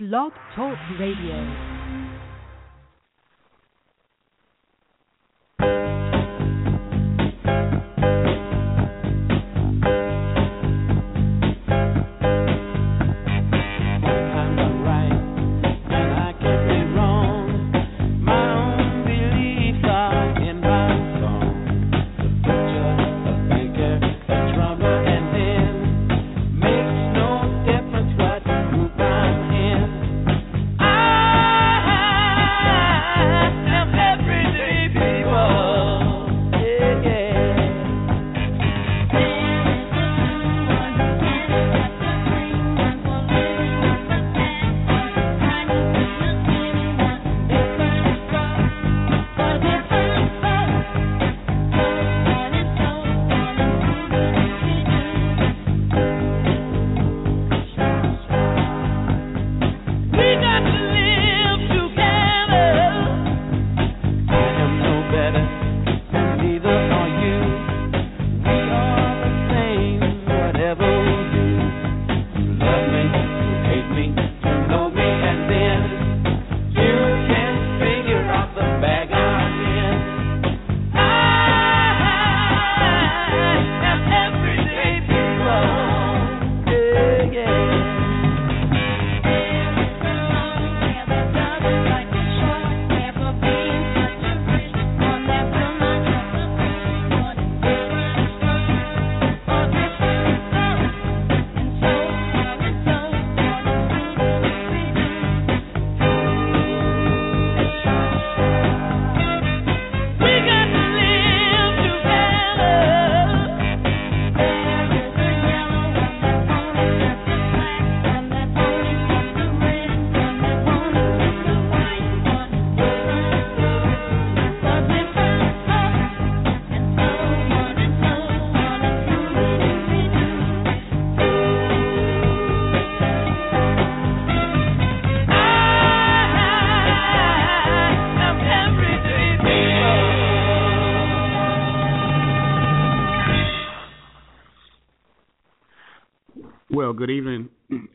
Blog Talk Radio.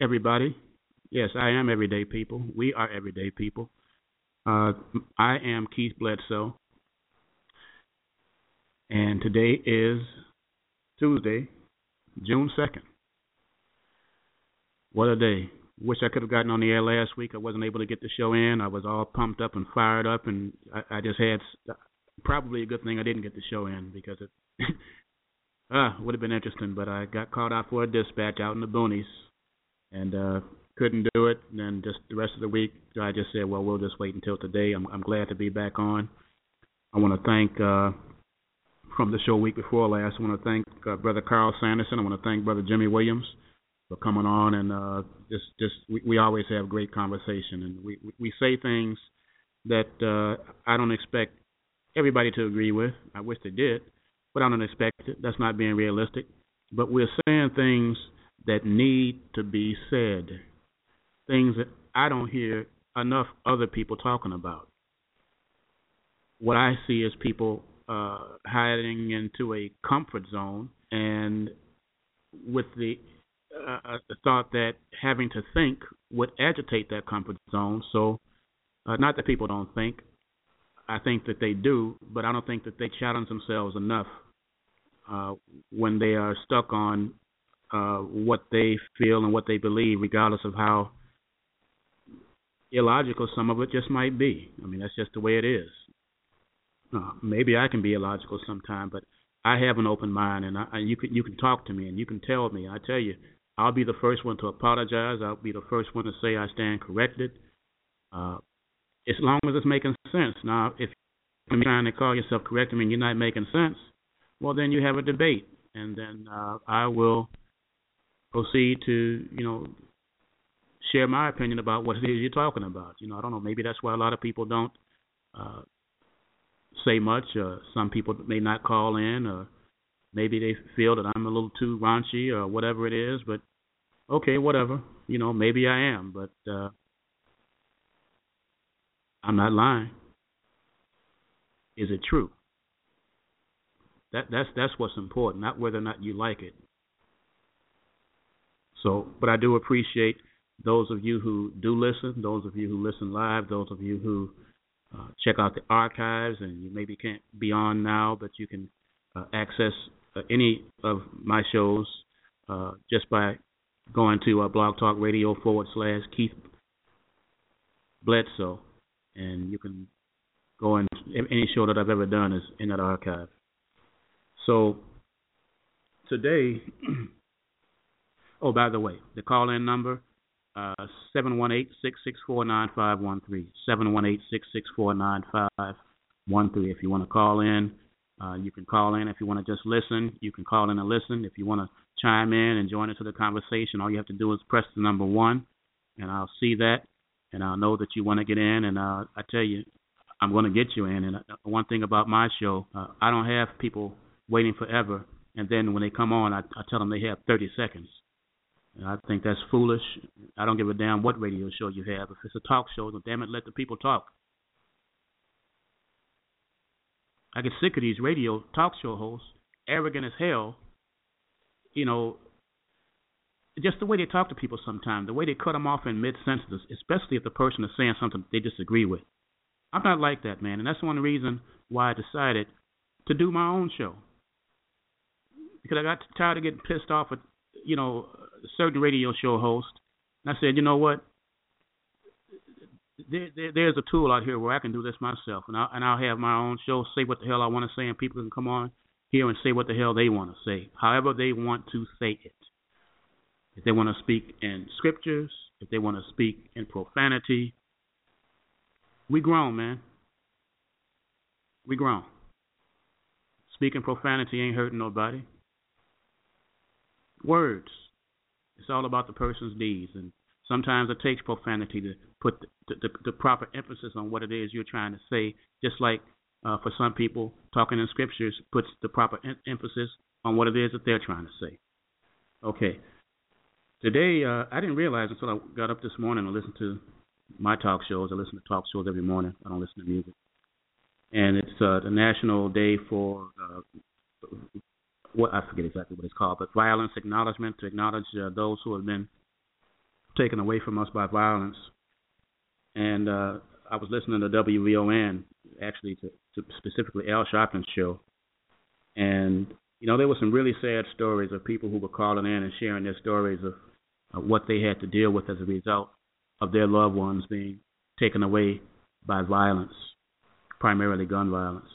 Everybody. Yes, I am everyday people. We are everyday people. Uh, I am Keith Bledsoe, and today is Tuesday, June 2nd. What a day. Wish I could have gotten on the air last week. I wasn't able to get the show in. I was all pumped up and fired up, and I, I just had probably a good thing I didn't get the show in because it Uh, would have been interesting, but I got called out for a dispatch out in the boonies and uh couldn't do it. And then just the rest of the week, I just said, well, we'll just wait until today. I'm, I'm glad to be back on. I want to thank uh from the show week before last. I want to thank uh, Brother Carl Sanderson. I want to thank Brother Jimmy Williams for coming on and uh just just we, we always have great conversation and we we say things that uh I don't expect everybody to agree with. I wish they did but I don't expect it. That's not being realistic. But we're saying things that need to be said, things that I don't hear enough other people talking about. What I see is people uh, hiding into a comfort zone and with the, uh, uh, thought that having to think would agitate that comfort zone. So, uh, not that people don't think, I think that they do, but I don't think that they challenge themselves enough uh, when they are stuck on uh, what they feel and what they believe, regardless of how illogical some of it just might be. I mean, that's just the way it is. Uh, maybe I can be illogical sometime, but I have an open mind, and I, you can you can talk to me and you can tell me. I tell you, I'll be the first one to apologize. I'll be the first one to say I stand corrected. Uh, as long as it's making sense. Now, if you're trying to call yourself correct, I mean you're not making sense well then you have a debate, and then uh, I will proceed to you know share my opinion about what it is you're talking about. You know, I don't know. Maybe that's why a lot of people don't uh, say much. Uh, some people may not call in, or maybe they feel that I'm a little too raunchy, or whatever it is. But okay, whatever. You know, maybe I am, but uh, I'm not lying. Is it true? That that's that's what's important, not whether or not you like it. So, but I do appreciate those of you who do listen, those of you who listen live, those of you who uh, check out the archives, and you maybe can't be on now, but you can uh, access uh, any of my shows uh, just by going to uh, Blog Talk Radio forward slash Keith Bledsoe, and you can go and any show that I've ever done is in that archive. So today, oh by the way, the call in number uh, seven one eight six six four nine five one three seven one eight six six four nine five one three. If you want to call in, uh, you can call in. If you want to just listen, you can call in and listen. If you want to chime in and join into the conversation, all you have to do is press the number one, and I'll see that, and I'll know that you want to get in. And uh, I tell you, I'm going to get you in. And uh, one thing about my show, uh, I don't have people waiting forever, and then when they come on, I, I tell them they have 30 seconds. I think that's foolish. I don't give a damn what radio show you have. If it's a talk show, then damn it, let the people talk. I get sick of these radio talk show hosts, arrogant as hell. You know, just the way they talk to people sometimes, the way they cut them off in mid sentences, especially if the person is saying something they disagree with. I'm not like that, man, and that's one reason why I decided to do my own show because I got tired of getting pissed off at you know certain radio show host, and I said, you know what? There, there, there's a tool out here where I can do this myself, and I'll, and I'll have my own show, say what the hell I want to say, and people can come on here and say what the hell they want to say, however they want to say it. If they want to speak in scriptures, if they want to speak in profanity, we grown, man. We grown. Speaking profanity ain't hurting nobody. Words. It's all about the person's deeds, and sometimes it takes profanity to put the, the, the proper emphasis on what it is you're trying to say. Just like uh, for some people, talking in scriptures puts the proper em- emphasis on what it is that they're trying to say. Okay. Today, uh, I didn't realize until I got up this morning and listened to my talk shows. I listen to talk shows every morning. I don't listen to music. And it's uh, the National Day for what I forget exactly what it's called, but violence acknowledgement to acknowledge uh, those who have been taken away from us by violence. And uh, I was listening to WVON actually to, to specifically Al Sharpton's show, and you know there were some really sad stories of people who were calling in and sharing their stories of, of what they had to deal with as a result of their loved ones being taken away by violence, primarily gun violence.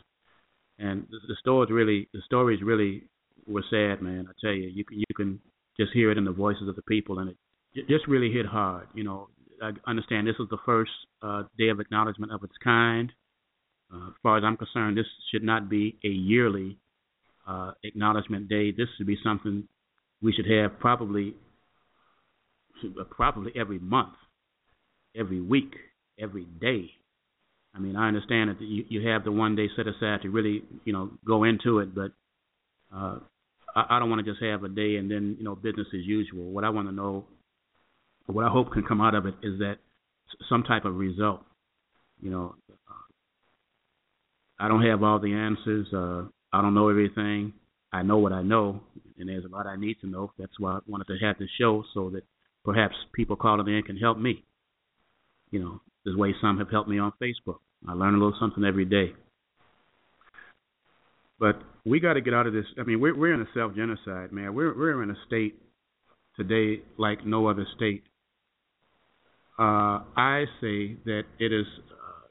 And the, the stories really, the stories really were sad, man. I tell you, you can you can just hear it in the voices of the people, and it just really hit hard. You know, I understand this is the first uh, day of acknowledgement of its kind. Uh, as far as I'm concerned, this should not be a yearly uh, acknowledgement day. This should be something we should have probably probably every month every week, every day. I mean, I understand that you you have the one day set aside to really, you know, go into it, but uh, I, I don't want to just have a day and then, you know, business as usual. What I want to know, what I hope can come out of it is that some type of result. You know, uh, I don't have all the answers. Uh, I don't know everything. I know what I know, and there's a lot I need to know. That's why I wanted to have this show so that perhaps people calling in can help me. You know, this way some have helped me on Facebook. I learn a little something every day. But we got to get out of this. I mean, we're we're in a self genocide, man. We're we're in a state today like no other state. Uh, I say that it is uh,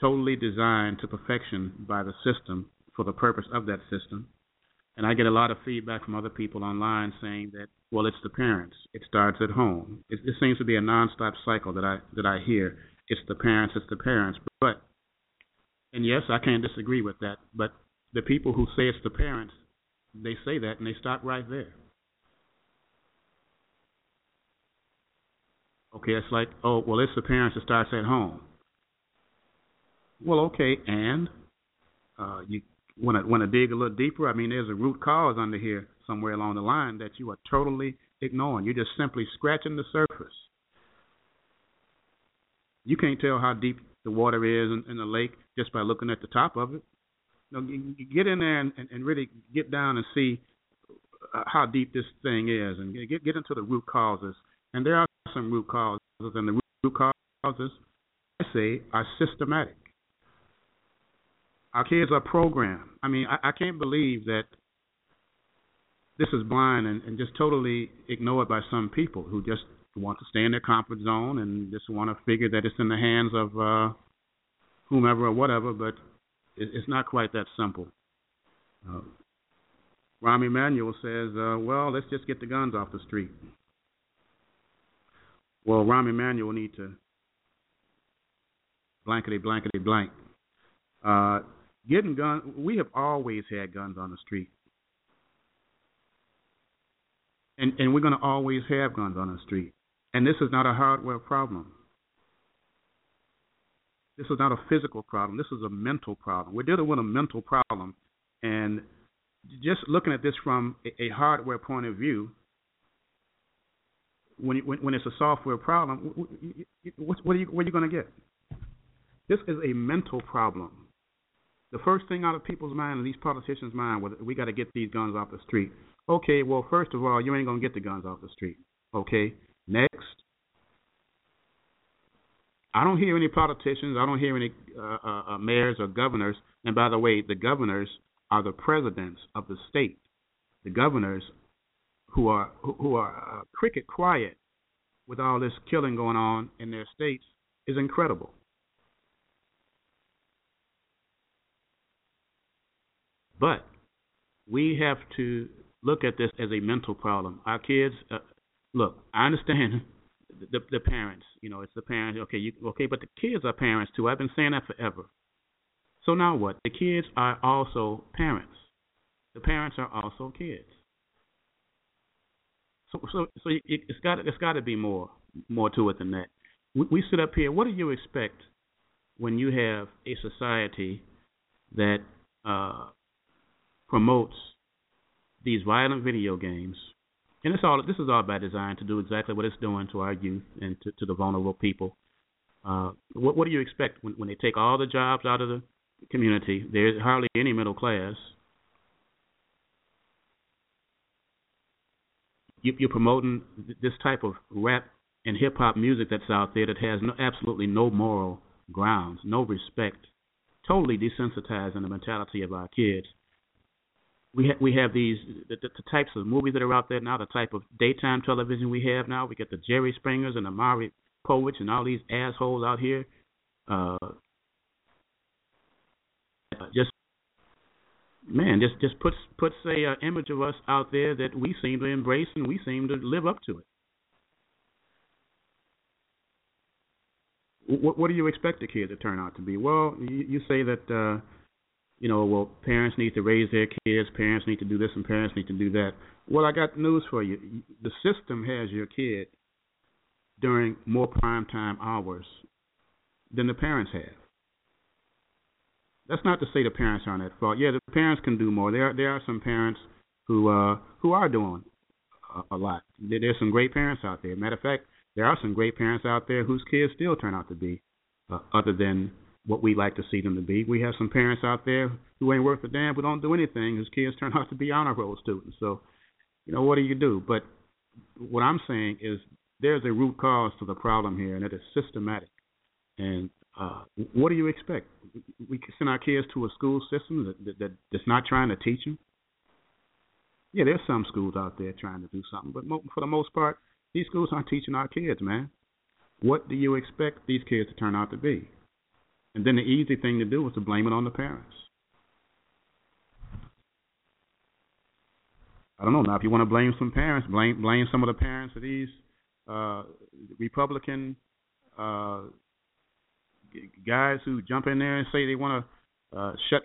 totally designed to perfection by the system for the purpose of that system. And I get a lot of feedback from other people online saying that well, it's the parents. It starts at home. It, it seems to be a nonstop cycle that I that I hear. It's the parents. It's the parents. But and yes, I can't disagree with that. But the people who say it's the parents, they say that and they stop right there. Okay, it's like, oh, well, it's the parents. It starts at home. Well, okay, and uh, you want to want to dig a little deeper. I mean, there's a root cause under here somewhere along the line that you are totally ignoring. You're just simply scratching the surface. You can't tell how deep the water is in, in the lake just by looking at the top of it. You know, get in there and, and really get down and see uh, how deep this thing is, and get get into the root causes. And there are some root causes, and the root causes, I say, are systematic. Our kids are programmed. I mean, I, I can't believe that this is blind and, and just totally ignored by some people who just want to stay in their comfort zone and just want to figure that it's in the hands of uh, whomever or whatever, but it, it's not quite that simple. Uh, Rahm Emanuel says, uh, well, let's just get the guns off the street. Well, Rahm Emanuel need to blankety blankety blank. Uh, getting guns, we have always had guns on the street. And, and we're going to always have guns on the street. And this is not a hardware problem. This is not a physical problem. This is a mental problem. We're dealing with a mental problem. And just looking at this from a, hardware point of view, when, when, when it's a software problem, what, what are you, what are you going to get? This is a mental problem. The first thing out of people's mind and these politicians' mind was we got to get these guns off the street. Okay, well, first of all, you ain't going to get the guns off the street. Okay, next. I don't hear any politicians. I don't hear any uh, uh, uh, mayors or governors. And by the way, the governors are the presidents of the state. The governors who are who are uh, cricket quiet with all this killing going on in their states is incredible. But we have to look at this as a mental problem. Our kids, uh, look, I understand the the parents. You know, it's the parents. Okay, you okay, but the kids are parents too. I've been saying that forever. So now what? The kids are also parents. The parents are also kids. So so so it's got it's got to be more more to it than that. We, we sit up here. What do you expect when you have a society that uh, promotes these violent video games, and it's all this is all by design to do exactly what it's doing to our youth and to, to the vulnerable people. Uh, what, what do you expect when, when they take all the jobs out of the community? There's hardly any middle class. You, you're promoting this type of rap and hip hop music that's out there that has no, absolutely no moral grounds, no respect, totally desensitizing the mentality of our kids we ha- we have these the, the, the, types of movies that are out there now, the type of daytime television we have now. We get the Jerry Springers and the Maury Povich and all these assholes out here. Uh, just man, just just puts puts a uh, image of us out there that we seem to embrace and we seem to live up to it. What, what do you expect the kid to turn out to be? Well, you, you say that. Uh, you know, well, parents need to raise their kids, parents need to do this, and parents need to do that. Well, I got news for you. The system has your kid during more prime time hours than the parents have. That's not to say the parents aren't at fault. Yeah, the parents can do more. There, there are some parents who uh, who are doing a, a lot. There, there's some great parents out there. Matter of fact, there are some great parents out there whose kids still turn out to be uh, other than what we like to see them to be. We have some parents out there who ain't worth a damn, who don't do anything, whose kids turn out to be honor roll students. So, you know, what do you do? But what I'm saying is there's a root cause to the problem here, and it is systematic. And uh, what do you expect? We send our kids to a school system that, that, that that's not trying to teach them. Yeah, there's some schools out there trying to do something, but mo- for the most part, these schools aren't teaching our kids, man. What do you expect these kids to turn out to be? And then the easy thing to do is to blame it on the parents. I don't know now if you want to blame some parents, blame blame some of the parents of these uh, Republican uh, guys who jump in there and say they want to uh, shut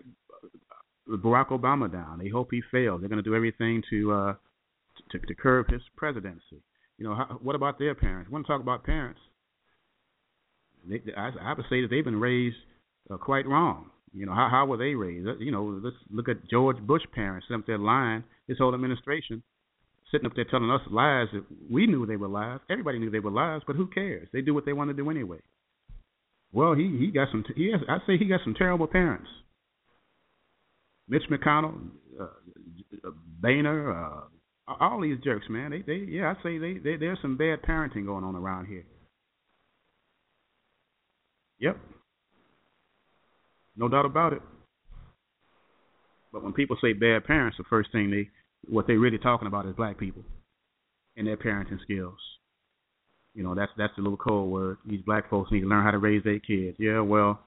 Barack Obama down. They hope he fails. They're going to do everything to uh, to, to curb his presidency. You know, how, what about their parents? I want to talk about parents. They, I, I to say that they've been raised uh, quite wrong. You know, how how were they raised? You know, let's look at George Bush parents sitting up there lying, his whole administration, sitting up there telling us lies that we knew they were lies. Everybody knew they were lies, but who cares? They do what they want to do anyway. Well, he he got some. He has, I say he got some terrible parents. Mitch McConnell, uh, Boehner, uh, all these jerks, man. They, they, yeah, I say they, they, there's some bad parenting going on around here. Yep, no doubt about it. But when people say bad parents, the first thing they, what they're really talking about is black people and their parenting skills. You know, that's that's the little code word. These black folks need to learn how to raise their kids. Yeah, well,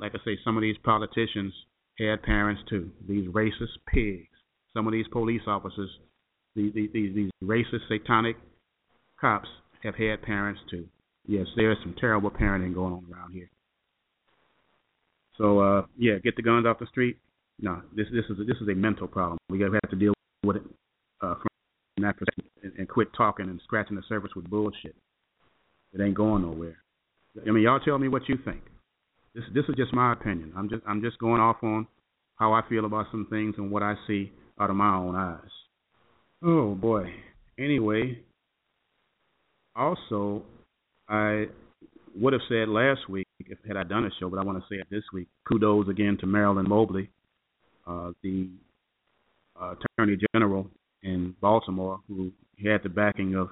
like I say, some of these politicians had parents too. These racist pigs. Some of these police officers these, these, these racist, satanic cops have had parents too. Yes, there's some terrible parenting going on around here. So uh, yeah, get the guns off the street. No, this this is a, this is a mental problem. We have to deal with it uh, from that perspective and, and quit talking and scratching the surface with bullshit. It ain't going nowhere. I mean, y'all tell me what you think. This this is just my opinion. I'm just I'm just going off on how I feel about some things and what I see out of my own eyes. Oh boy. Anyway, also, I would have said last week if had I done a show, but I want to say it this week. Kudos again to Marilyn Mobley, uh, the uh, Attorney General in Baltimore, who had the backing of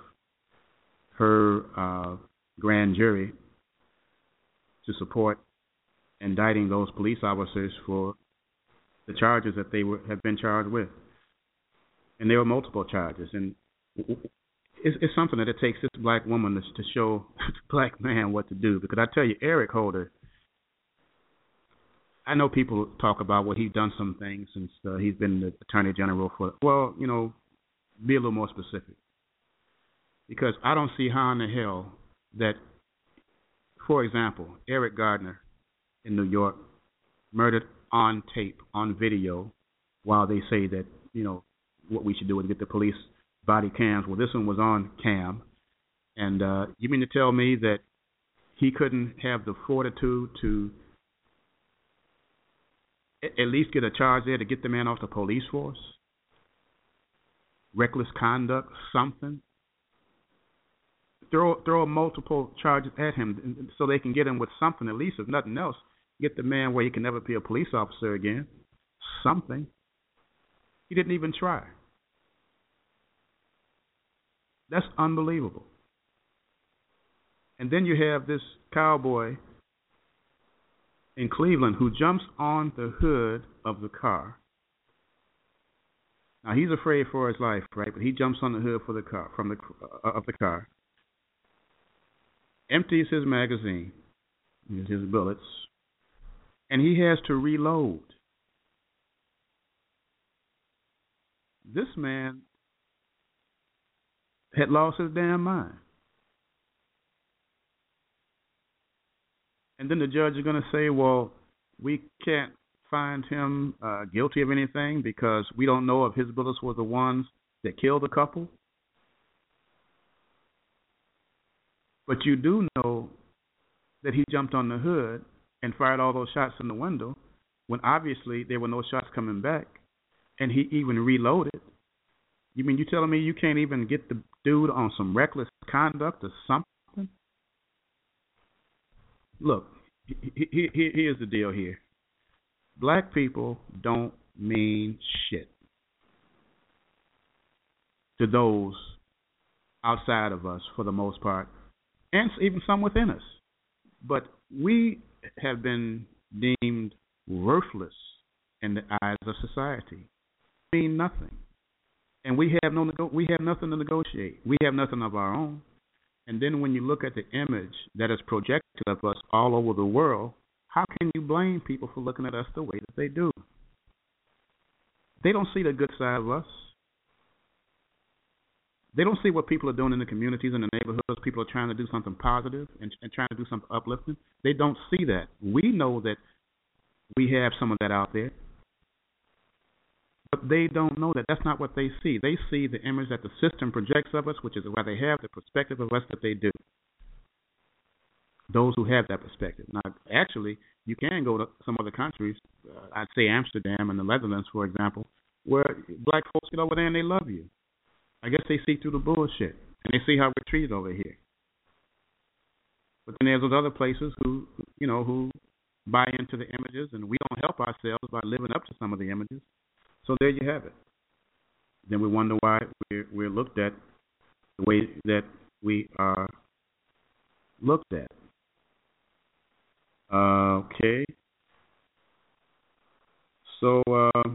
her uh, grand jury to support indicting those police officers for the charges that they were have been charged with and there were multiple charges. And it's, it's something that it takes this black woman to, to show black man what to do. Because I tell you, Eric Holder, I know people talk about what he's done some things since uh, he's been the attorney general for. Well, you know, be a little more specific. Because I don't see how in the hell that, for example, Eric Gardner in New York murdered on tape, on video, while they say that you know what we should do is get the police body cams. Well, this one was on cam, and uh, you mean to tell me that he couldn't have the fortitude to at least get a charge there to get the man off the police force? Reckless conduct, something. Throw throw multiple charges at him so they can get him with something at least, if nothing else, get the man where he can never be a police officer again. Something. He didn't even try. That's unbelievable. And then you have this cowboy in Cleveland who jumps on the hood of the car. Now he's afraid for his life, right? But he jumps on the hood for the car from the uh, of the car, empties his magazine, his bullets, and he has to reload. This man had lost his damn mind. And then the judge is going to say, well, we can't find him uh, guilty of anything because we don't know if his bullets were the ones that killed the couple. But you do know that he jumped on the hood and fired all those shots in the window when obviously there were no shots coming back, and he even reloaded. You mean you're telling me you can't even get the dude on some reckless conduct or something? Look, here's the deal here. Black people don't mean shit to those outside of us for the most part, and even some within us. But we have been deemed worthless in the eyes of society. Mean nothing and we have no we have nothing to negotiate. We have nothing of our own. And then when you look at the image that is projected of us all over the world, how can you blame people for looking at us the way that they do? They don't see the good side of us. They don't see what people are doing in the communities and the neighborhoods. People are trying to do something positive and, and trying to do something uplifting. They don't see that. We know that we have some of that out there. But they don't know that. That's not what they see. They see the image that the system projects of us, which is why they have the perspective of us that they do. Those who have that perspective. Now, actually, you can go to some other countries. Uh, I'd say Amsterdam and the Netherlands, for example, where black folks get over there and they love you. I guess they see through the bullshit and they see how we're treated over here. But then there's those other places who, you know, who buy into the images, and we don't help ourselves by living up to some of the images. So there you have it. then we wonder why we're, we're looked at the way that we are looked at. Uh, okay. So, uh,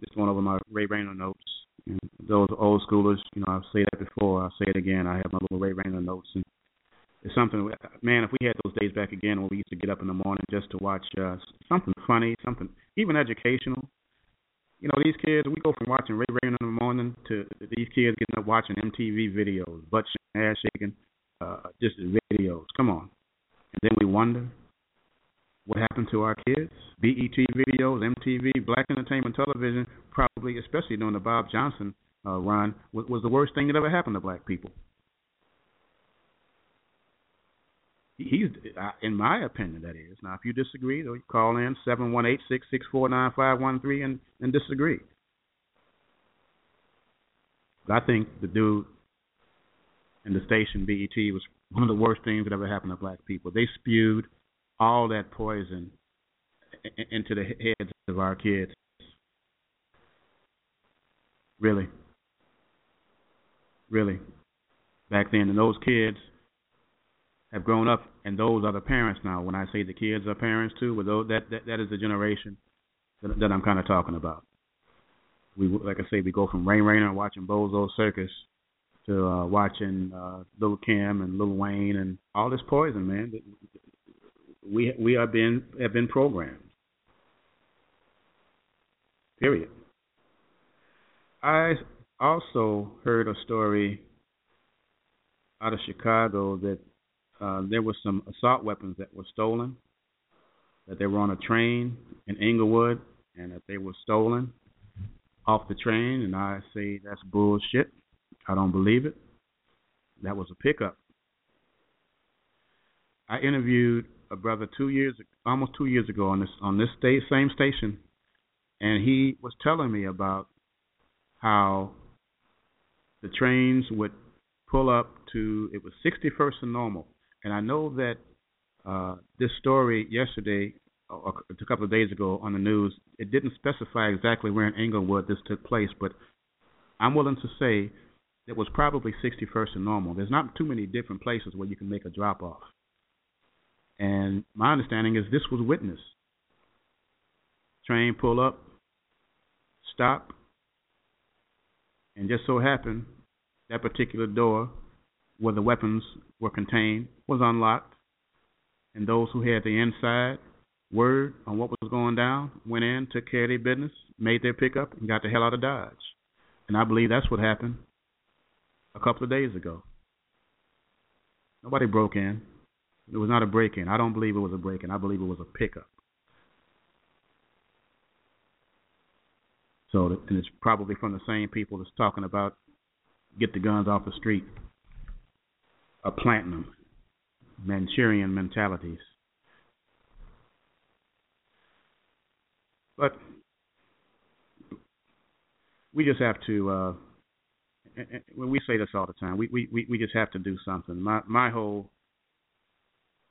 just going over my Ray Rayner notes. And those old schoolers, you know, I've said that before. I'll say it again. I have my little Ray Rayner notes, and it's something. Man, if we had those days back again, when we used to get up in the morning just to watch uh, something funny, something even educational. You know, these kids. We go from watching Ray Rayner in the morning to these kids getting up watching MTV videos, butt shaking, ass shaking, uh, just videos. Come on, and then we wonder what happened to our kids. BET videos, MTV, Black Entertainment Television, probably, especially during the Bob Johnson uh, run, was, was the worst thing that ever happened to black people. He's, in my opinion, that is. Now, if you disagree, though, you call in seven one eight six six four nine five one three and and disagree. But I think the dude in the station BET was one of the worst things that ever happened to black people. They spewed all that poison into the heads of our kids. Really. Really. Back then, and those kids have grown up, and those are the parents now. When I say the kids are parents too, with those, that, that that is the generation that, that I'm kind of talking about. We, like I say, we go from Ray Rayner watching Bozo Circus to uh, watching uh, Little Kim and Lil Wayne and all this poison, man we we are been have been programmed. Period. I also heard a story out of Chicago that uh, there were some assault weapons that were stolen, that they were on a train in Englewood, and that they were stolen off the train. And I say that's bullshit. I don't believe it. That was a pickup. I interviewed a brother two years, almost two years ago on this on this state, same station, and he was telling me about how the trains would pull up to it was 61st and normal, and I know that uh, this story yesterday, or a couple of days ago on the news, it didn't specify exactly where in Englewood this took place, but I'm willing to say it was probably 61st and normal. There's not too many different places where you can make a drop off. And my understanding is this was witnessed. Train pull up, stop, and just so happened that particular door where the weapons were contained was unlocked, and those who had the inside word on what was going down went in, took care of their business, made their pickup, and got the hell out of Dodge. And I believe that's what happened a couple of days ago. Nobody broke in. It was not a break in. I don't believe it was a break in. I believe it was a pickup. So, and it's probably from the same people that's talking about get the guns off the street, are planting them, Manchurian mentalities. But we just have to. Uh, when we say this all the time, we we we just have to do something. My my whole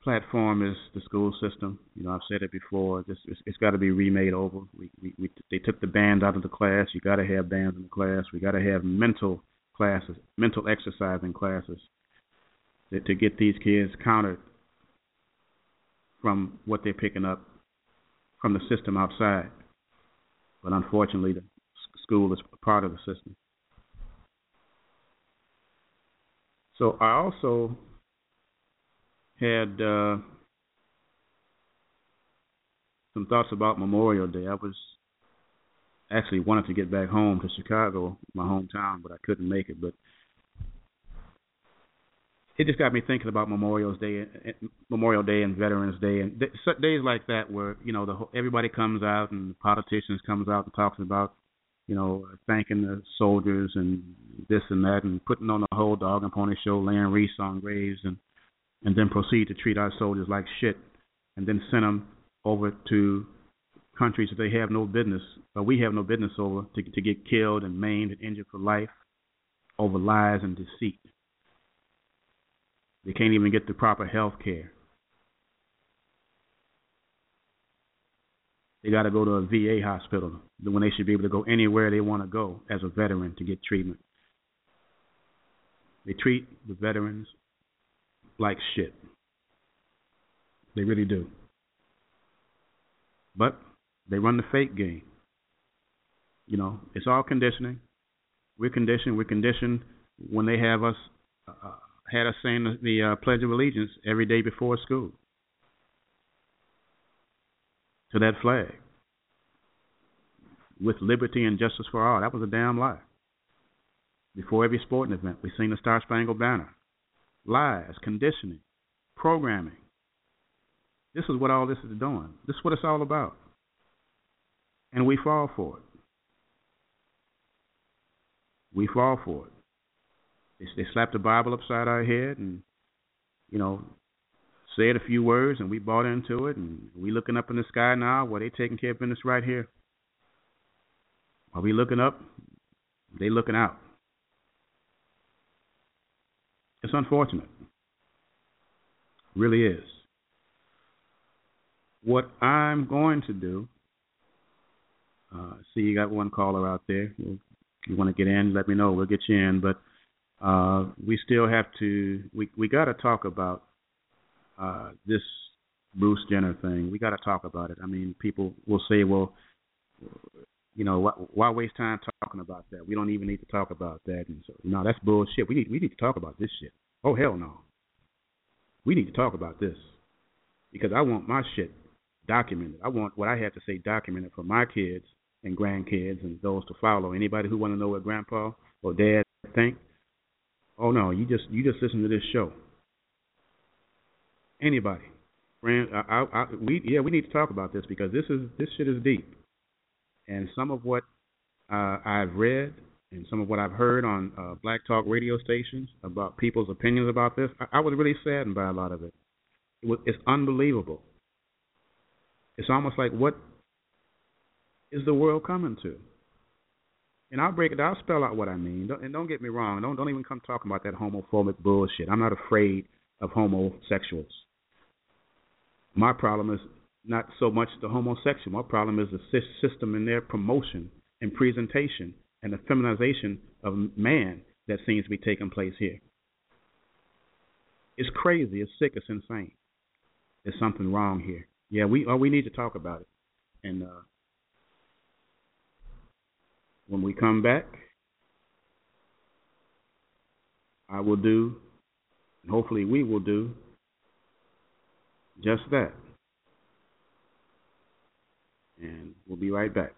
platform is the school system. You know, I've said it before. Just it's, it's got to be remade over. We, we, we they took the band out of the class. You got to have bands in the class. We got to have mental classes, mental exercising classes, to, get these kids countered from what they're picking up from the system outside. But unfortunately, the school is part of the system. So I also had uh, some thoughts about Memorial Day. I was actually wanted to get back home to Chicago, my hometown, but I couldn't make it. But it just got me thinking about Memorial Day, Memorial Day, and Veterans Day, and days like that where you know the everybody comes out and the politicians comes out and talks about you know uh, thanking the soldiers and this and that, and putting on a whole dog and pony show, laying wreaths on graves, and and then proceed to treat our soldiers like shit, and then send them over to countries that they have no business, or we have no business over, to, to get killed and maimed and injured for life over lies and deceit. They can't even get the proper health care. they got to go to a VA hospital when they should be able to go anywhere they want to go as a veteran to get treatment. They treat the veterans like shit. They really do. But they run the fake game. You know, it's all conditioning. We're conditioned. We're conditioned when they have us uh, had us saying the, the uh, Pledge of Allegiance every day before school to that flag with liberty and justice for all. That was a damn lie. Before every sporting event, we sing the Star Spangled Banner. Lies, conditioning, programming. This is what all this is doing. This is what it's all about. And we fall for it. We fall for it. They, they slap the Bible upside our head and, you know, said a few words and we bought into it and we looking up in the sky now. Well, they taking care of business right here. Are we looking up? They looking out. It's unfortunate. really is. What I'm going to do, uh, see, you got one caller out there. You want to get in, let me know. We'll get you in. But uh, we still have to. We we got to talk about uh, this Bruce Jenner thing. We got to talk about it. I mean, people will say, well, you know, why, why waste time talking about that? We don't even need to talk about that. And so, no, that's bullshit. We need we need to talk about this shit. Oh hell no. We need to talk about this because I want my shit documented. I want what I have to say documented for my kids and grandkids and those to follow. Anybody who want to know what grandpa or dad think? Oh no, you just you just listen to this show. Anybody, friend, I, I, I, we yeah we need to talk about this because this is this shit is deep, and some of what uh, I've read and some of what I've heard on uh, Black Talk radio stations about people's opinions about this, I, I was really saddened by a lot of it. it was, it's unbelievable. It's almost like what is the world coming to? And I'll break it. I'll spell out what I mean. Don't, and don't get me wrong. Don't don't even come talking about that homophobic bullshit. I'm not afraid of homosexuals. My problem is not so much the homosexual. My problem is the system and their promotion and presentation and the feminization of man that seems to be taking place here. It's crazy. It's sick. It's insane. There's something wrong here. Yeah, we oh, we need to talk about it. And uh, when we come back, I will do, and hopefully we will do, just that. And we'll be right back.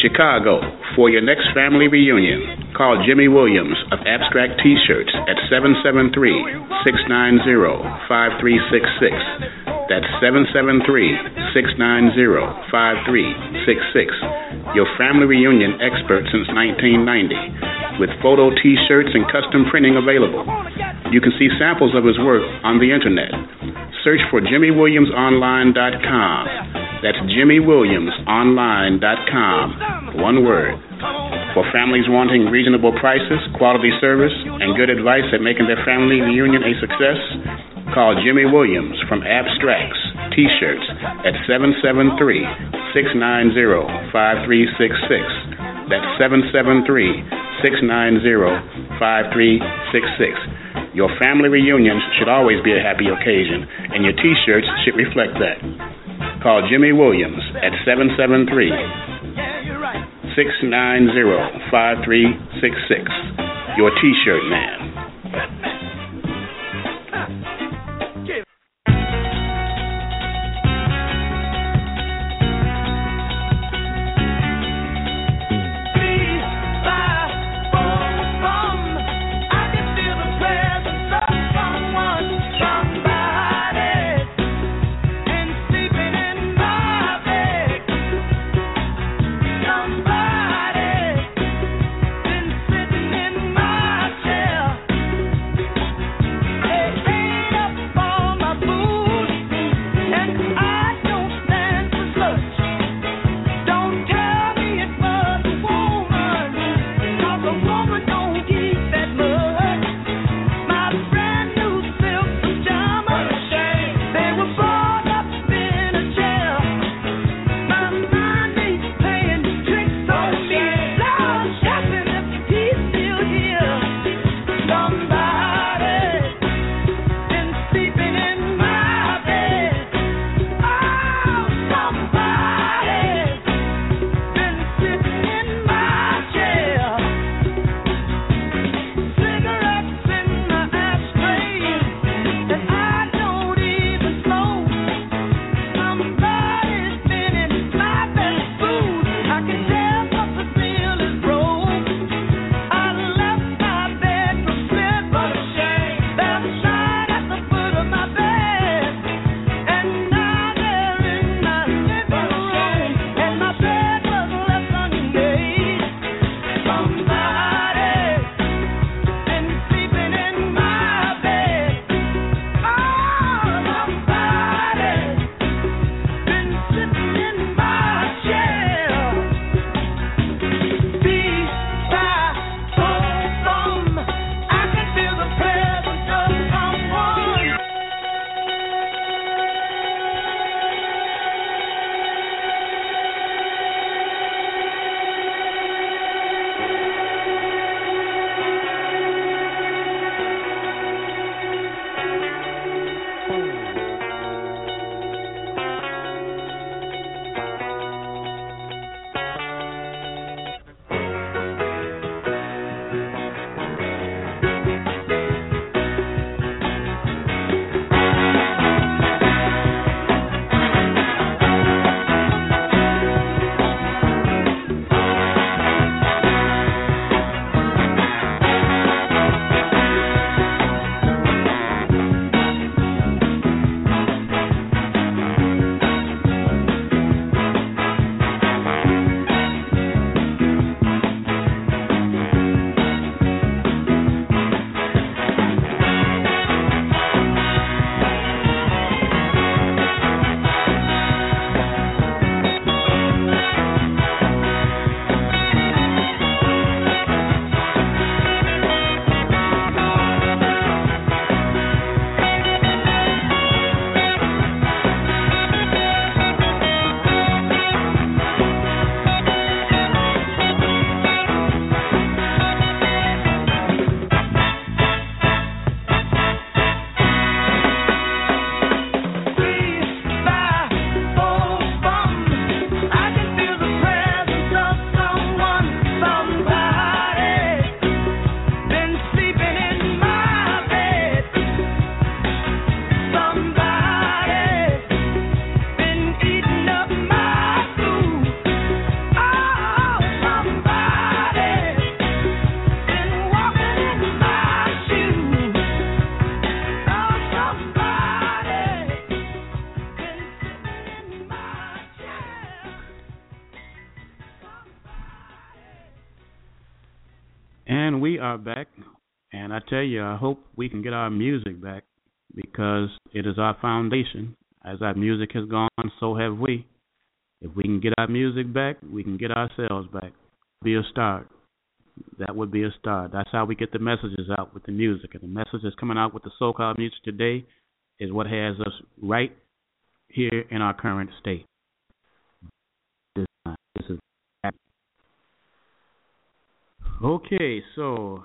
Chicago, for your next family reunion, call Jimmy Williams of Abstract T-Shirts at 773-690-5366. That's 773-690-5366. Your family reunion expert since 1990, with photo T-shirts and custom printing available. You can see samples of his work on the internet. Search for JimmyWilliamsOnline.com. That's JimmyWilliamsOnline.com. One word. For families wanting reasonable prices, quality service, and good advice at making their family reunion a success, call Jimmy Williams from Abstracts T-shirts at 773-690-5366. That's 773-690-5366. Your family reunions should always be a happy occasion, and your T-shirts should reflect that. Call Jimmy Williams at 773 690 5366. Your T shirt man. We can get our music back because it is our foundation. As our music has gone, so have we. If we can get our music back, we can get ourselves back. Be a start. That would be a start. That's how we get the messages out with the music. And the message that's coming out with the so-called music today is what has us right here in our current state. This is okay. So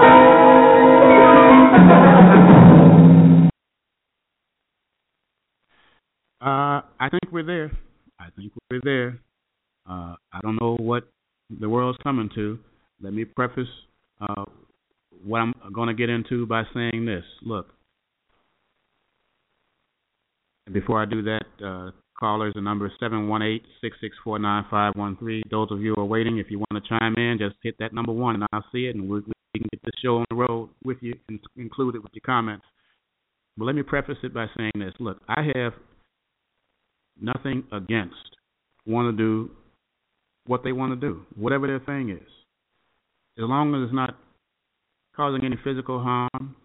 Uh, I think we're there. I think we're there. Uh, I don't know what the world's coming to. Let me preface uh, what I'm going to get into by saying this. Look, before I do that, uh, callers, the number is 718 664 9513. Those of you who are waiting, if you want to chime in, just hit that number one and I'll see it and we can get the show on the road with you and include it with your comments. But let me preface it by saying this. Look, I have nothing against want to do what they want to do, whatever their thing is. As long as it's not causing any physical harm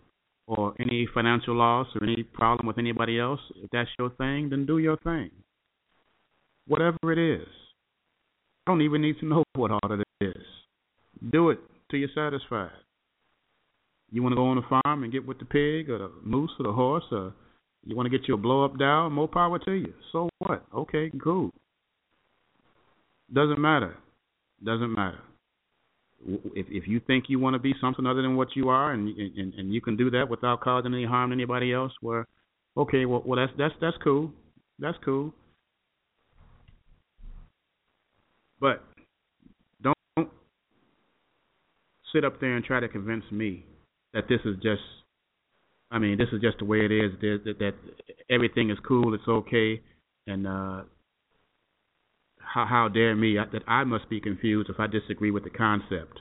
or any financial loss or any problem with anybody else, if that's your thing, then do your thing. Whatever it is. I don't even need to know what all of it is. Do it till you're satisfied. You want to go on a farm and get with the pig or the moose or the horse or you want to get you a blow up doll, more power to you. So what? Okay, cool. Doesn't matter. Doesn't matter. If if you think you want to be something other than what you are, and and and you can do that without causing any harm to anybody else, where okay, well, well that's that's that's cool. That's cool. But don't sit up there and try to convince me that this is just I mean, this is just the way it is. That, that, that everything is cool, it's okay, and uh, how, how dare me that I must be confused if I disagree with the concept.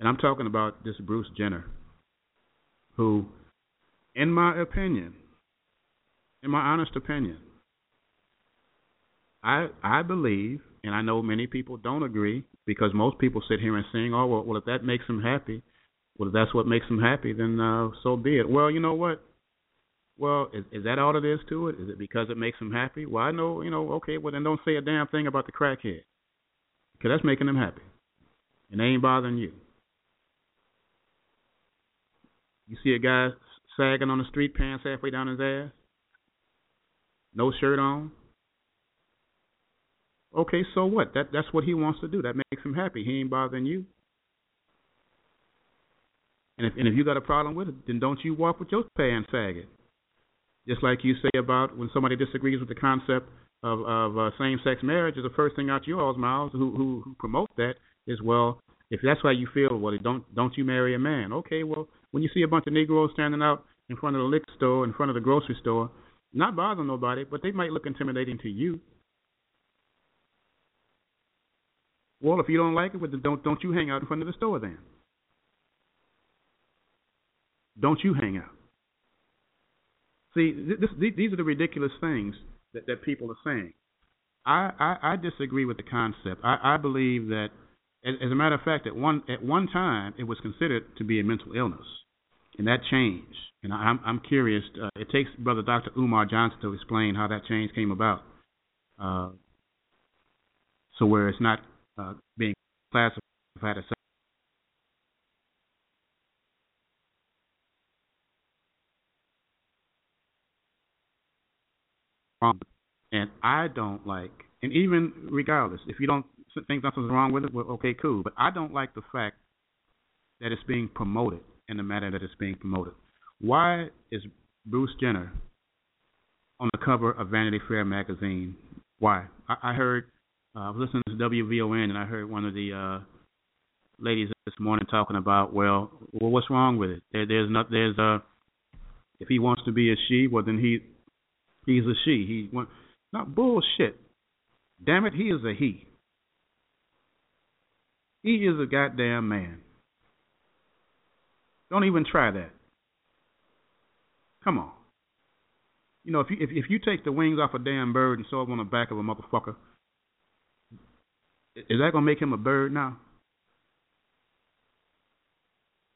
And I'm talking about this Bruce Jenner, who, in my opinion, in my honest opinion, I I believe, and I know many people don't agree because most people sit here and sing, oh well, well if that makes them happy, well if that's what makes them happy, then uh, so be it. Well, you know what? Well, is, is that all it is to it? Is it because it makes them happy? Well, I know, you know, okay, well, then don't say a damn thing about the crackhead. Because that's making them happy. And they ain't bothering you. You see a guy sagging on the street, pants halfway down his ass, no shirt on. Okay, so what? That that's what he wants to do. That makes him happy. He ain't bothering you. And if and if you got a problem with it, then don't you walk with your pants sagging. Just like you say about when somebody disagrees with the concept of, of uh, same-sex marriage, is the first thing out your all's mouths who, who who promote that is well, if that's how you feel, well, don't don't you marry a man? Okay, well, when you see a bunch of Negroes standing out in front of the liquor store, in front of the grocery store, not bothering nobody, but they might look intimidating to you. Well, if you don't like it, well, don't don't you hang out in front of the store then? Don't you hang out? See, this, these are the ridiculous things that, that people are saying. I, I, I disagree with the concept. I, I believe that, as, a matter of fact, at one at one time it was considered to be a mental illness, and that changed. And I'm I'm curious. Uh, it takes Brother Dr. Umar Johnson to explain how that change came about. Uh, so where it's not uh, being classified as wrong. And I don't like, and even regardless, if you don't think something's wrong with it, well, okay, cool. But I don't like the fact that it's being promoted in the manner that it's being promoted. Why is Bruce Jenner on the cover of Vanity Fair magazine? Why? I, I heard, uh, I was listening to WVON, and I heard one of the uh, ladies this morning talking about, well, well, what's wrong with it? There, there's not, there's a, If he wants to be a she, well then he he's a she. He want not bullshit. Damn it, he is a he. He is a goddamn man. Don't even try that. Come on. You know, if you if, if you take the wings off a damn bird and sew them on the back of a motherfucker, is that gonna make him a bird now?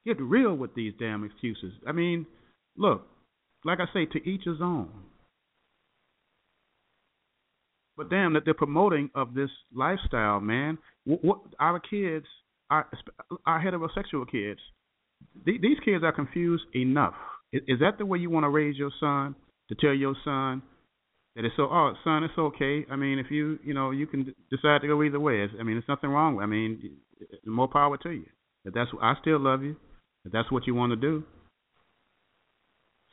Get real with these damn excuses. I mean, look, like I say, to each his own. But damn, that they're promoting of this lifestyle, man. What, what our kids, our, our heterosexual kids, these kids are confused enough. Is, is that the way you want to raise your son? To tell your son that it's so, oh, son, it's okay. I mean, if you, you know, you can decide to go either way. I mean, there's nothing wrong. I mean, more power to you. If that's, I still love you. If that's what you want to do.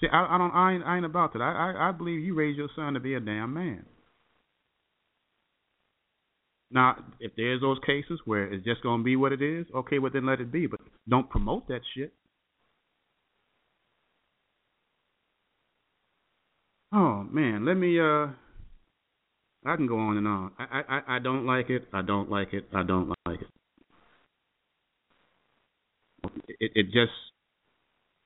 See, I, I don't, I ain't, I ain't about that. I, I, I believe you raise your son to be a damn man. Now, if there's those cases where it's just gonna be what it is, okay, well then let it be. But don't promote that shit. Oh man, let me uh I can go on and on. I I I don't like it. I don't like it. I don't like it. It it just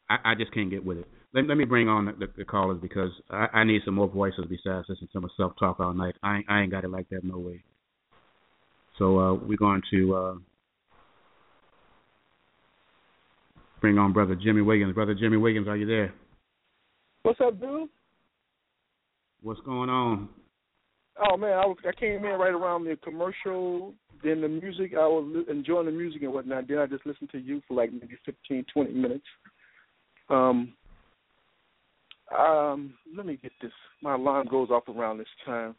I I just can't get with it. Let let me bring on the, the callers because I I need some more voices besides listening to myself talk all night. I I ain't got it like that no way. So uh, we're going to uh, bring on Brother Jimmy Wiggins. Brother Jimmy Wiggins, are you there? What's up, dude? What's going on? Oh man, I, was, I came in right around the commercial, then the music. I was enjoying the music and whatnot. Then I just listened to you for like maybe fifteen, twenty minutes. Um, um, let me get this. My alarm goes off around this time.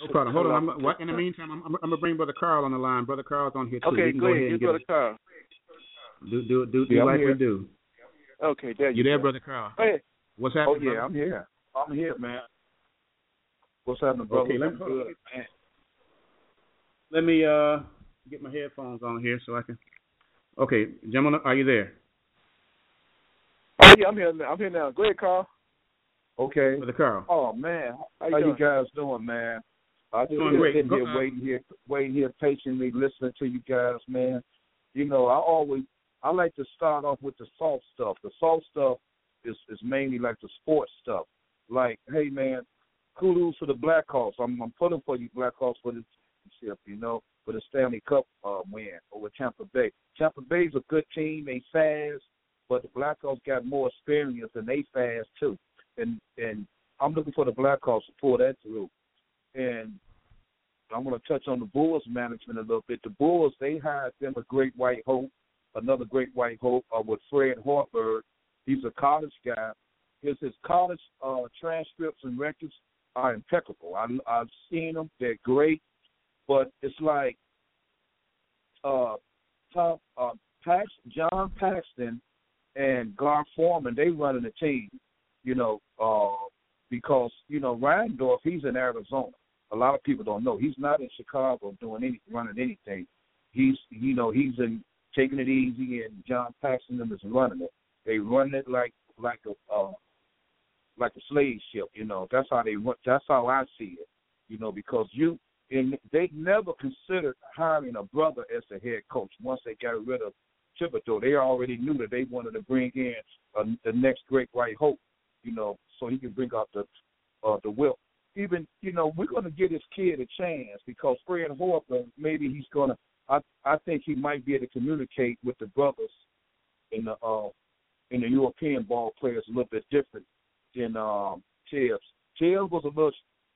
No problem. Hold on. I'm, what, in the meantime, I'm, I'm, I'm, gonna bring Brother Carl on the line. Brother Carl's on here too. Okay, go, go ahead. Brother Carl. Do do do, do yeah, like we do. Okay, there you. You there, go. Brother Carl? Hey. What's happening? Oh yeah, brother? I'm here. I'm here, man. What's happening, brother? Okay, let me, good, man. Let me uh get my headphones on here so I can. Okay, gentlemen, are you there? Oh yeah, I'm here. I'm here now. Go ahead, Carl. Okay. Brother Carl. Oh man, how, how you, you guys doing, man? I just great. sitting Go, here waiting here, waiting here patiently, listening to you guys, man. You know, I always I like to start off with the soft stuff. The soft stuff is is mainly like the sports stuff. Like, hey man, kudos to the Blackhawks. I'm I'm pulling for you Blackhawks for this championship, you know, for the Stanley Cup uh, win over Tampa Bay. Tampa Bay's a good team. They fast, but the Blackhawks got more experience and they fast too. And and I'm looking for the Blackhawks to pull that through. And I'm going to touch on the Bulls management a little bit. The Bulls they hired them a great white hope, another great white hope uh, with Fred Hoiberg. He's a college guy. His his college uh, transcripts and records are impeccable. I, I've seen them; they're great. But it's like uh, Tom uh, Pax, John Paxson and Gar Forman. They running the team, you know, uh, because you know Reinsdorf. He's in Arizona. A lot of people don't know he's not in Chicago doing any running anything. He's you know he's in taking it easy, and John Paxson is running it. They run it like like a uh, like a slave ship. You know that's how they run. That's how I see it. You know because you and they never considered hiring a brother as the head coach. Once they got rid of Thibodeau, they already knew that they wanted to bring in uh, the next great white hope. You know so he can bring out the uh, the will. Even you know we're going to give this kid a chance because Fred Hoiberg maybe he's going to. I I think he might be able to communicate with the brothers in the uh in the European ball players a little bit different than um Thibs. Thibs was a little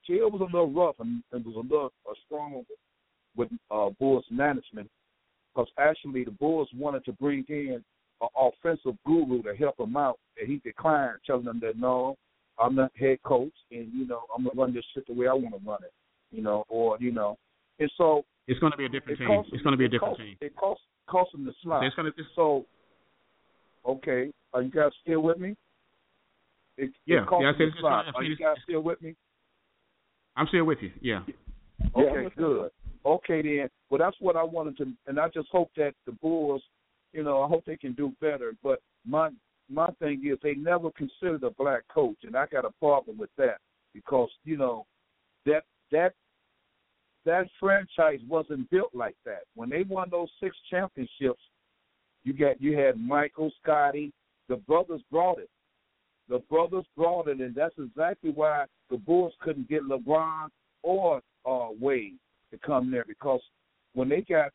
Thibs was a little rough and, and was a little uh, strong with uh Bulls management because actually the Bulls wanted to bring in an offensive guru to help him out, and he declined, telling them that no, I'm the head coach, and you know I'm gonna run this shit the way I want to run it, you know, or you know, and so it's going to be a different it team. costs- It's going to be a different costs- team. It costs costs them the slot. It's going to. It's, So, okay, are you guys still with me? It, Yeah, it costs yeah, I said the it's- slot. it's- Are you guys still with me? I'm still with you. Yeah. Okay, good. Okay then. Well, that's what I wanted to, and I just hope that the Bulls, you know, I hope they can do better. But my my thing is they never considered a black coach, and I got a problem with that because you know that that that franchise wasn't built like that. When they won those six championships, you got you had Michael, Scottie, the brothers brought it. The brothers brought it, and that's exactly why the Bulls couldn't get LeBron or uh, Wade to come there because when they got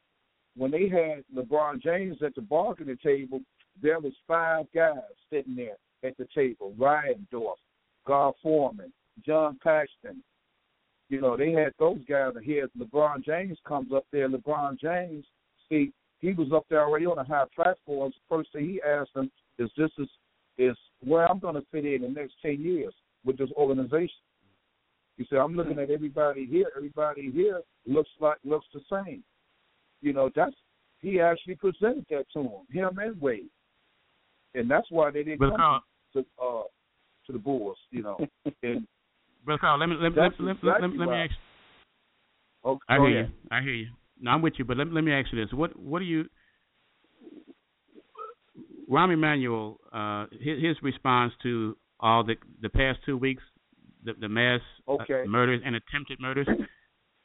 when they had LeBron James at the bargaining table, there was five guys sitting there at the table: Reinsdorf, Gar Forman, John Paxson. You know, they had those guys. Here LeBron James comes up there. LeBron James, see, he was up there already on a high platform. First thing he asked them is, "This is is where I'm going to fit in the next ten years with this organization." He said, "I'm looking at everybody here. Everybody here looks like looks the same." You know, that's he actually presented that to him, him and Wade, and that's why they didn't but come to uh to the Bulls. You know, and Brother Carl, let me let, let, let, exactly let, let me why. ask. oh, I hear ahead. you. I hear you. No, I'm with you, but let, let me ask you this: what what do you? Rahm Emanuel, uh, his, his response to all the the past two weeks, the, the mass uh, murders and attempted murders.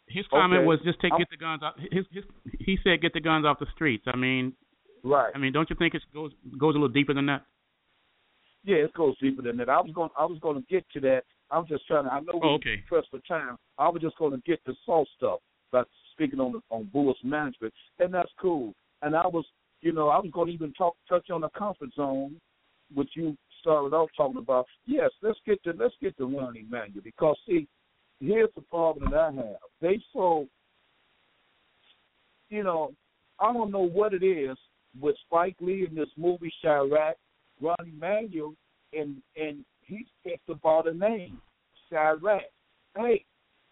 His comment Okay. was just take I'm- get the guns off. His, his he said get the guns off the streets. I mean, Right. I mean, don't you think it goes goes a little deeper than that? Yeah, it goes deeper than that. I was going. I was going to get to that. I'm just trying to. I know Oh, okay. pressed for time. I was just going to get the soft stuff, like speaking on on Bulls management, and that's cool. And I was, you know, I was going to even talk touch on the comfort zone, which you started off talking about. Yes, let's get to let's get to Rahm Emanuel because see, here's the problem that I have. They so, you know, I don't know what it is with Spike Lee in this movie Chiraq, Rahm Emanuel, and and he picked about a name, Chiraq. Hey,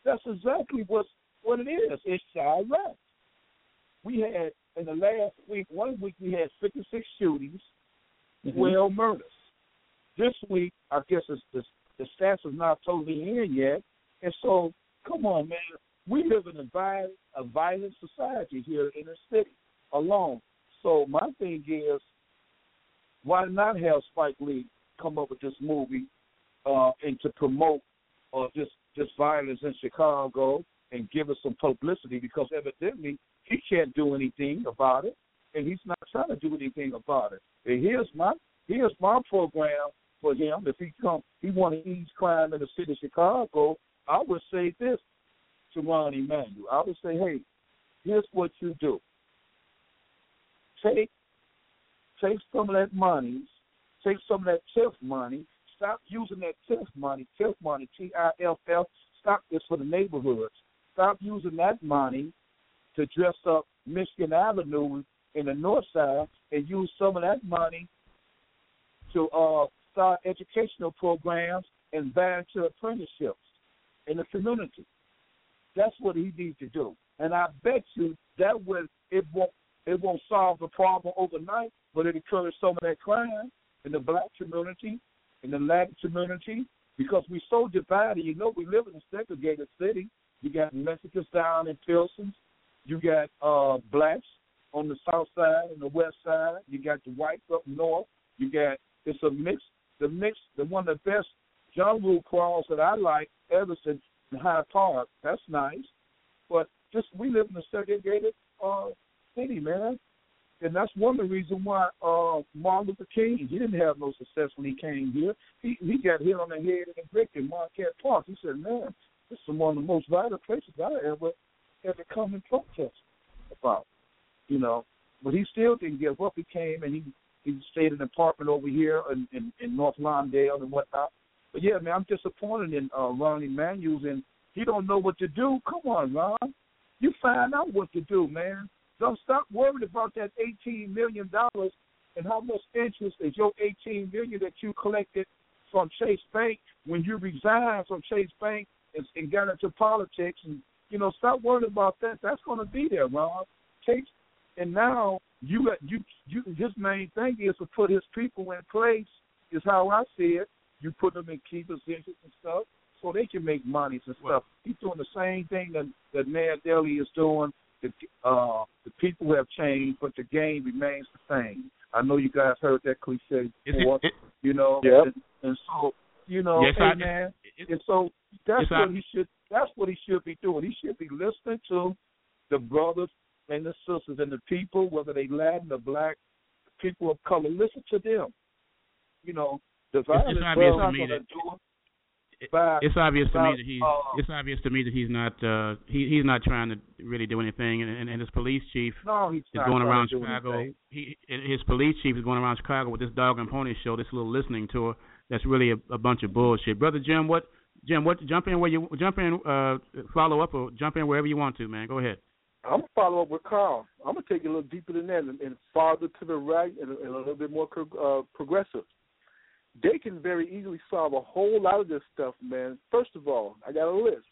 that's exactly what what it is. It's Chiraq. We had in the last week, one week we had 56 shootings, mm-hmm. 12 murders. This week, I guess it's, the the stats is not totally in yet, and so come on, man. We live in a violent, a violent society here in the city alone. So my thing is, why not have Spike Lee come up with this movie uh, and to promote uh, this this violence in Chicago and give us some publicity because evidently he can't do anything about it and he's not trying to do anything about it. And here's my here's my program for him. If he come, he want to ease crime in the city of Chicago. I would say this to Ron Emanuel. I would say, hey, here's what you do take take some of that money, take some of that TIF money, stop using that TIF money, TIF money, T I F F, stop this for the neighborhoods. Stop using that money to dress up Michigan Avenue in the north side and use some of that money to uh, start educational programs and volunteer apprenticeships in the community. That's what he needs to do. And I bet you that will it won't it won't solve the problem overnight, but it encourage some of that crime in the black community, in the Latin community, because we're so divided. You know, we live in a segregated city. You got Mexicans down in Pilsen. You got uh blacks on the south side and the west side. You got the whites up north. You got it's a mix. The mix, the one of the best jungle crawls that I like ever since Hyde Park. That's nice, but just we live in a segregated uh city, man. And that's one of the reasons why uh Martin Luther King he didn't have no success when he came here. He he got hit on the head and brick in Marquette Park. He said, Man, this is one of the most violent places I ever ever come and protest about. You know. But he still didn't give up. He came and he he stayed in an apartment over here in, in, in North Lawndale and whatnot. But yeah, man, I'm disappointed in uh Ron Emanuel and he don't know what to do. Come on, Ron. You find out what to do, man. Don't stop worrying about that eighteen million dollars and how much interest is your eighteen million that you collected from Chase Bank when you resigned from Chase Bank and, and got into politics and you know, stop worrying about that. That's gonna be there, Ron. Chase and now you got you you his main thing is to put his people in place is how I see it. You put them in key positions and stuff so they can make monies and stuff. Well- He's doing the same thing that that Mayor Daley is doing. The uh the people have changed, but the game remains the same. I know you guys heard that cliche before, it, it, you know. Yep. And, and so, you know, Yes, hey I- man, it- and so that's Yes, what I- he should. That's what he should be doing. He should be listening to the brothers and the sisters and the people, whether they Latin or black, people of color. Listen to them. You know, the violence obvious is to not me going to do it. It's obvious to me that he's uh, it's obvious to me that he's not uh he he's not trying to really do anything and and, and his police chief no, he's is going around Chicago. He his police chief is going around Chicago with this dog and pony show, this little listening tour. That's really a, a bunch of bullshit, brother Jim. What Jim? What jump in where you jump in? Uh, follow up or jump in wherever you want to, man. Go ahead. I'm gonna follow up with Carl. I'm gonna take it a little deeper than that and, and farther to the right and, and a little bit more uh, progressive. They can very easily solve a whole lot of this stuff, man. First of all, I got a list.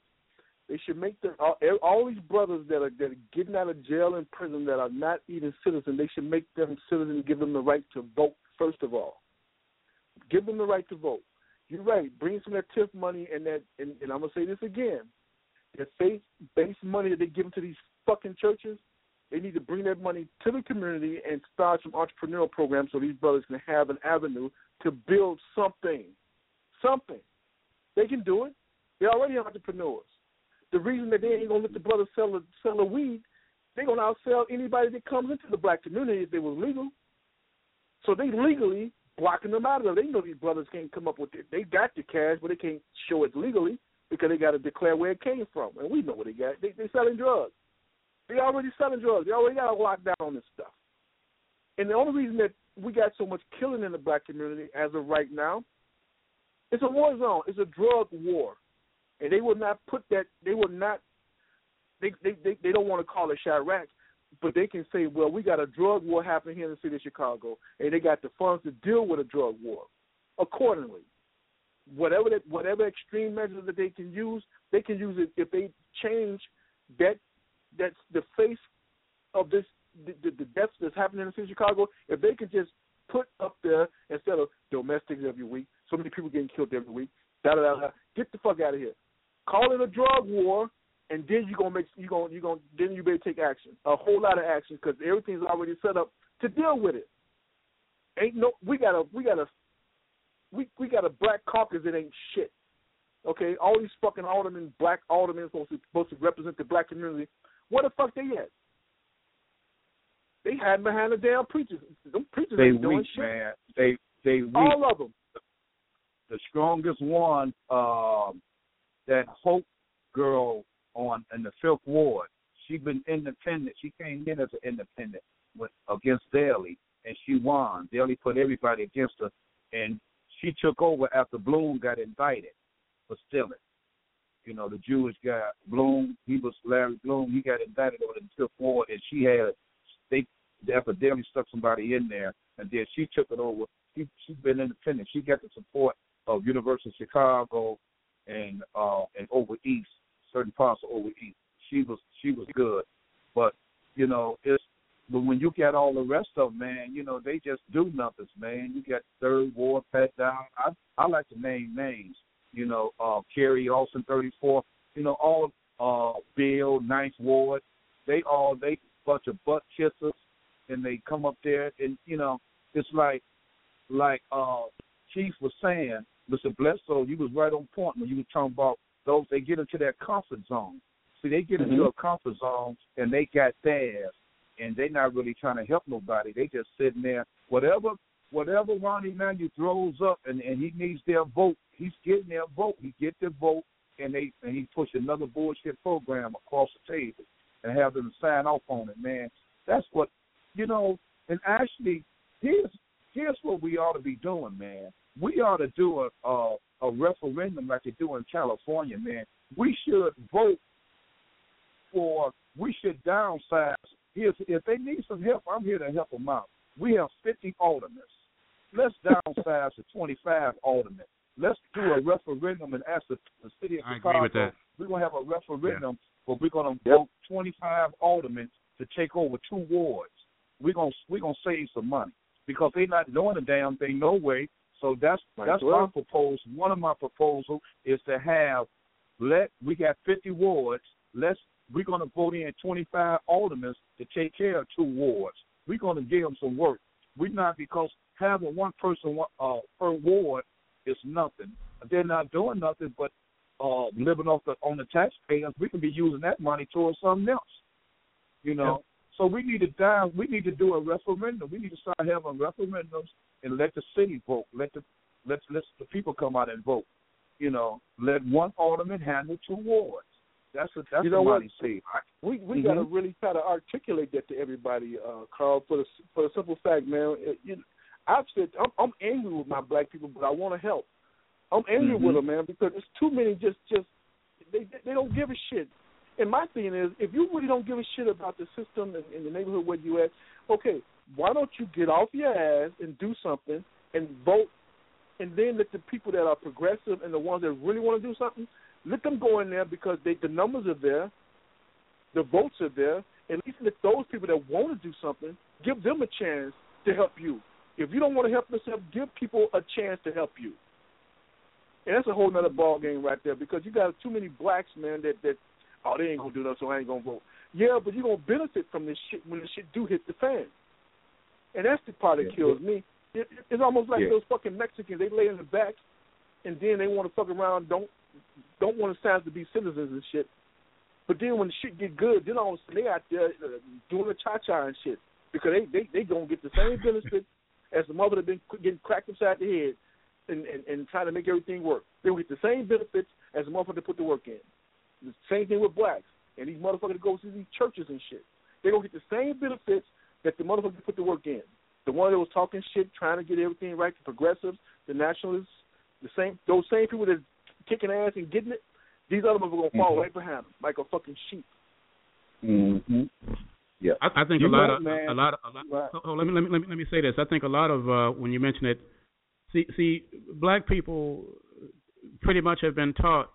They should make the all, all these brothers that are that are getting out of jail and prison that are not even citizens. They should make them citizens give them the right to vote. First of all, give them the right to vote. You're right. Bring some of that TIF money and that, and, and I'm gonna say this again. That faith-based money that they give to these fucking churches, they need to bring that money to the community and start some entrepreneurial programs so these brothers can have an avenue to build something. Something. They can do it. They're already entrepreneurs. The reason that they ain't gonna let the brothers sell the sell the weed, they're gonna outsell anybody that comes into the black community if they was legal. So they legally blocking them out of there. They know these brothers can't come up with it. They got the cash, but they can't show it legally because they got to declare where it came from. And we know where they got. They they selling drugs. They already selling drugs. They already got a lockdown on this stuff. And the only reason that we got so much killing in the black community as of right now, it's a war zone. It's a drug war, and they will not put that. They will not. They they they, they don't want to call it Chiraq, but they can say, well, we got a drug war happening here in the city of Chicago, and they got the funds to deal with a drug war accordingly. Whatever that, whatever extreme measures that they can use, they can use it if they change that that's the face of this the, the, deaths that's happening in the city of Chicago. If they can just put up there instead of domestics every week, so many people getting killed every week. Da da da. da. Get the fuck out of here. Call it a drug war, and then you're gonna make you gonna you gonna then you better take action. A whole lot of action because everything's already set up to deal with it. Ain't no we got a we got a we we got a black caucus that ain't shit. Okay, all these fucking aldermen, black aldermen supposed to supposed to represent the black community. Where the fuck they at? They hiding behind the damn preachers. Them preachers They ain't doing weak, shit. man. They they weak. All of them. the strongest one, um, that Hope girl on in the Fifth Ward. She been independent. She came in as an independent with, against Daley, and she won. Daley put everybody against her, and she took over after Bloom got indicted for stealing. You know, the Jewish guy Bloom, he was Larry Bloom. He got indicted in the Fifth Ward, and she had they after stuck somebody in there, and then she took it over. She she's been independent. She got the support of University of Chicago and uh and over east, certain parts of over east. She was she was good. But, you know, it's but when you got all the rest of them, man, you know, they just do nothing, man. You got third ward Pat Dowell. I I like to name names. You know, uh Kerry Olson thirty four, you know, all uh Bill, Ninth Ward, they all they bunch of butt kissers and they come up there and you know, it's like like uh Chief was saying, Mr. Bledsoe, you was right on point when you were talking about those they get into that comfort zone. See, they get into a comfort zone and they got theirs, and they're not really trying to help nobody. They just sitting there. Whatever, whatever Rahm Emanuel throws up, and and he needs their vote. He's getting their vote. He get their vote, and they and he push another bullshit program across the table and have them sign off on it. Man, that's what you know. And actually, here's here's what we ought to be doing, man. We ought to do a a, a referendum like they do in California, man. We should vote for. We should downsize. Here's, if they need some help, I'm here to help them out. We have 50 aldermen. Let's downsize to 25 aldermen. Let's do a referendum and ask the, the city of I Chicago. agree with that. We're gonna have a referendum, but we're gonna vote 25 aldermen to take over two wards. We're gonna we're gonna save some money because they're not doing a damn thing no way. So that's Might that's well. my proposal. One of my proposal is to have let we got 50 wards. Let's we're gonna vote in 25 aldermen to take care of two wards. We're gonna give them some work. We're not because having one person uh, per ward is nothing. They're not doing nothing but uh, living off the on the taxpayers. We can be using that money towards something else. You know. So we need to down. We need to do a referendum. We need to start having referendums and let the city vote. Let the let let the people come out and vote. You know, let one alderman handle two wards. That's a that's you know what see. We we mm-hmm. got to really try to articulate that to everybody, uh, Carl. For the for the simple fact, man, it, you, I've said I'm, I'm angry with my black people, but I want to help. I'm angry mm-hmm. with them, man, because there's too many just just they they don't give a shit. And my thing is, if you really don't give a shit about the system in, in the neighborhood where you at, okay, why don't you get off your ass and do something and vote, and then let the people that are progressive and the ones that really want to do something, let them go in there because they the numbers are there, the votes are there. At least let those people that want to do something give them a chance to help you. If you don't want to help yourself, give people a chance to help you. And that's a whole nother ball game right there because you got too many blacks, man, that that oh they ain't gonna do nothing, so I ain't gonna vote. Yeah, but you're gonna benefit from this shit when the shit do hit the fan. And that's the part that yeah. kills me. It, it's almost like yeah. those fucking Mexicans. They lay in the back, and then they want to fuck around. Don't don't want to sign to be citizens and shit. But then when the shit get good, then all of a sudden they out there uh, doing the cha cha and shit because they they they gonna get the same benefit as the mother that been getting cracked upside the head and, and and trying to make everything work. They will get the same benefits as the motherfucker that put the work in. The same thing with blacks and these motherfuckers that go to these churches and shit. They gonna get the same benefits that the motherfucker that put the work in. The one that was talking shit, trying to get everything right, the progressives, the nationalists, the same those same people that kicking ass and getting it, these other motherfuckers gonna fall mm-hmm. right behind them like a fucking sheep. Mhm. Yeah. I, I think you a lot know, of man. a lot of a lot. Right. Oh, let me let me let me let me say this. I think a lot of uh when you mention it, see see black people pretty much have been taught.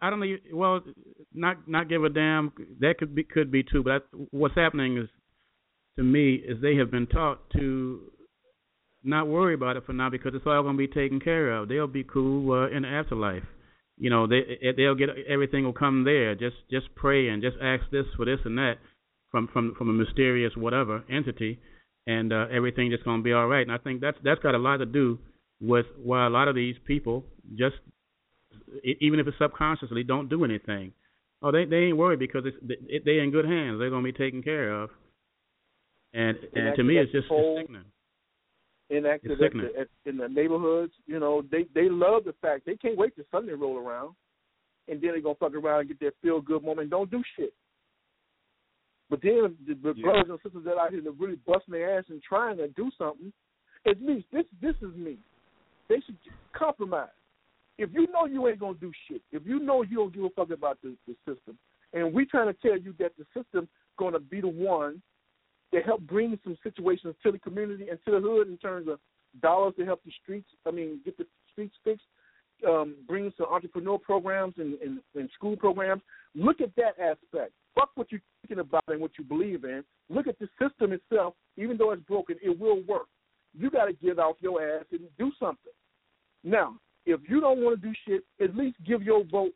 I don't know. Well, not not give a damn. That could be could be too. But I, what's happening is, to me, is they have been taught to not worry about it for now because it's all going to be taken care of. They'll be cool uh, in the afterlife. You know, they they'll get everything will come there. Just just pray and just ask this for this and that from from from a mysterious whatever entity, and uh, everything just going to be all right. And I think that's that's got a lot to do with why a lot of these people just even if it's subconsciously don't do anything. Oh, they they ain't worried because it's they, they in good hands. They're going to be taken care of. And and, and to me, it's just it's sickening enacted at the, at, in the neighborhoods. You know, they they love the fact they can't wait to Sunday roll around, and then they're gonna fuck around and get their feel good moment. Don't do shit. But then the, the yeah. brothers and sisters that out here that really busting their ass and trying to do something, at least this this is me. They should compromise. If you know you ain't gonna do shit, if you know you don't give a fuck about the, the system, and we trying to tell you that the system gonna be the one they help bring some situations to the community and to the hood in terms of dollars to help the streets. I mean, get the streets fixed. Um, bring some entrepreneur programs and, and, and school programs. Look at that aspect. Fuck what you're thinking about and what you believe in. Look at the system itself. Even though it's broken, it will work. You got to get off your ass and do something. Now, if you don't want to do shit, at least give your vote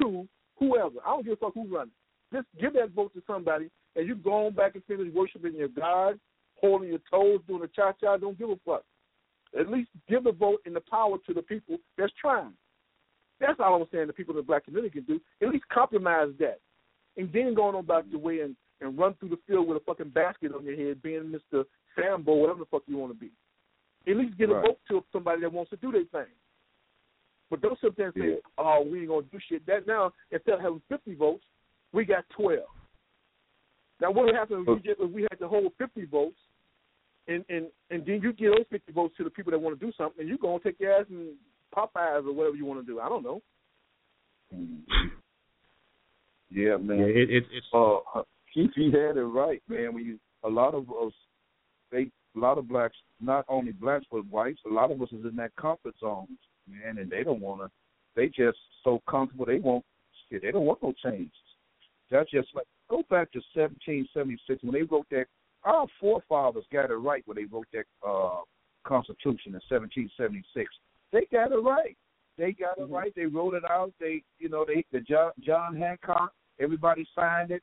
to whoever. I don't give a fuck who runs. Just give that vote to somebody and you go on back and finish worshiping your God, holding your toes, doing a cha cha, don't give a fuck. At least give the vote and the power to the people that's trying. That's all I'm saying the people in the black community can do. At least compromise that. And then going on back your way and, and run through the field with a fucking basket on your head, being Mr. Sambo, whatever the fuck you want to be. At least get right. a vote to somebody that wants to do their thing. But don't sit there and say, yeah. oh, we ain't going to do shit. That now, instead of having 50 votes, we got 12. Now, what would happen if we, just, if we had to hold 50 votes, and and and then you give those 50 votes to the people that want to do something, and you go and take your ass and Popeyes or whatever you want to do. I don't know. Yeah, man. Yeah, it, it, it's uh, Keith, he had it right, man. When you a lot of us, they a lot of blacks, not only blacks but whites, a lot of us is in that comfort zone, man, and they don't want to. They just so comfortable. They won't. Shit, they don't want no change. That's just like go back to 1776 when they wrote that. Our forefathers got it right when they wrote that uh, Constitution in 1776. They got it right. They got it mm-hmm. right. They wrote it out. They, you know, they the John, John Hancock. Everybody signed it,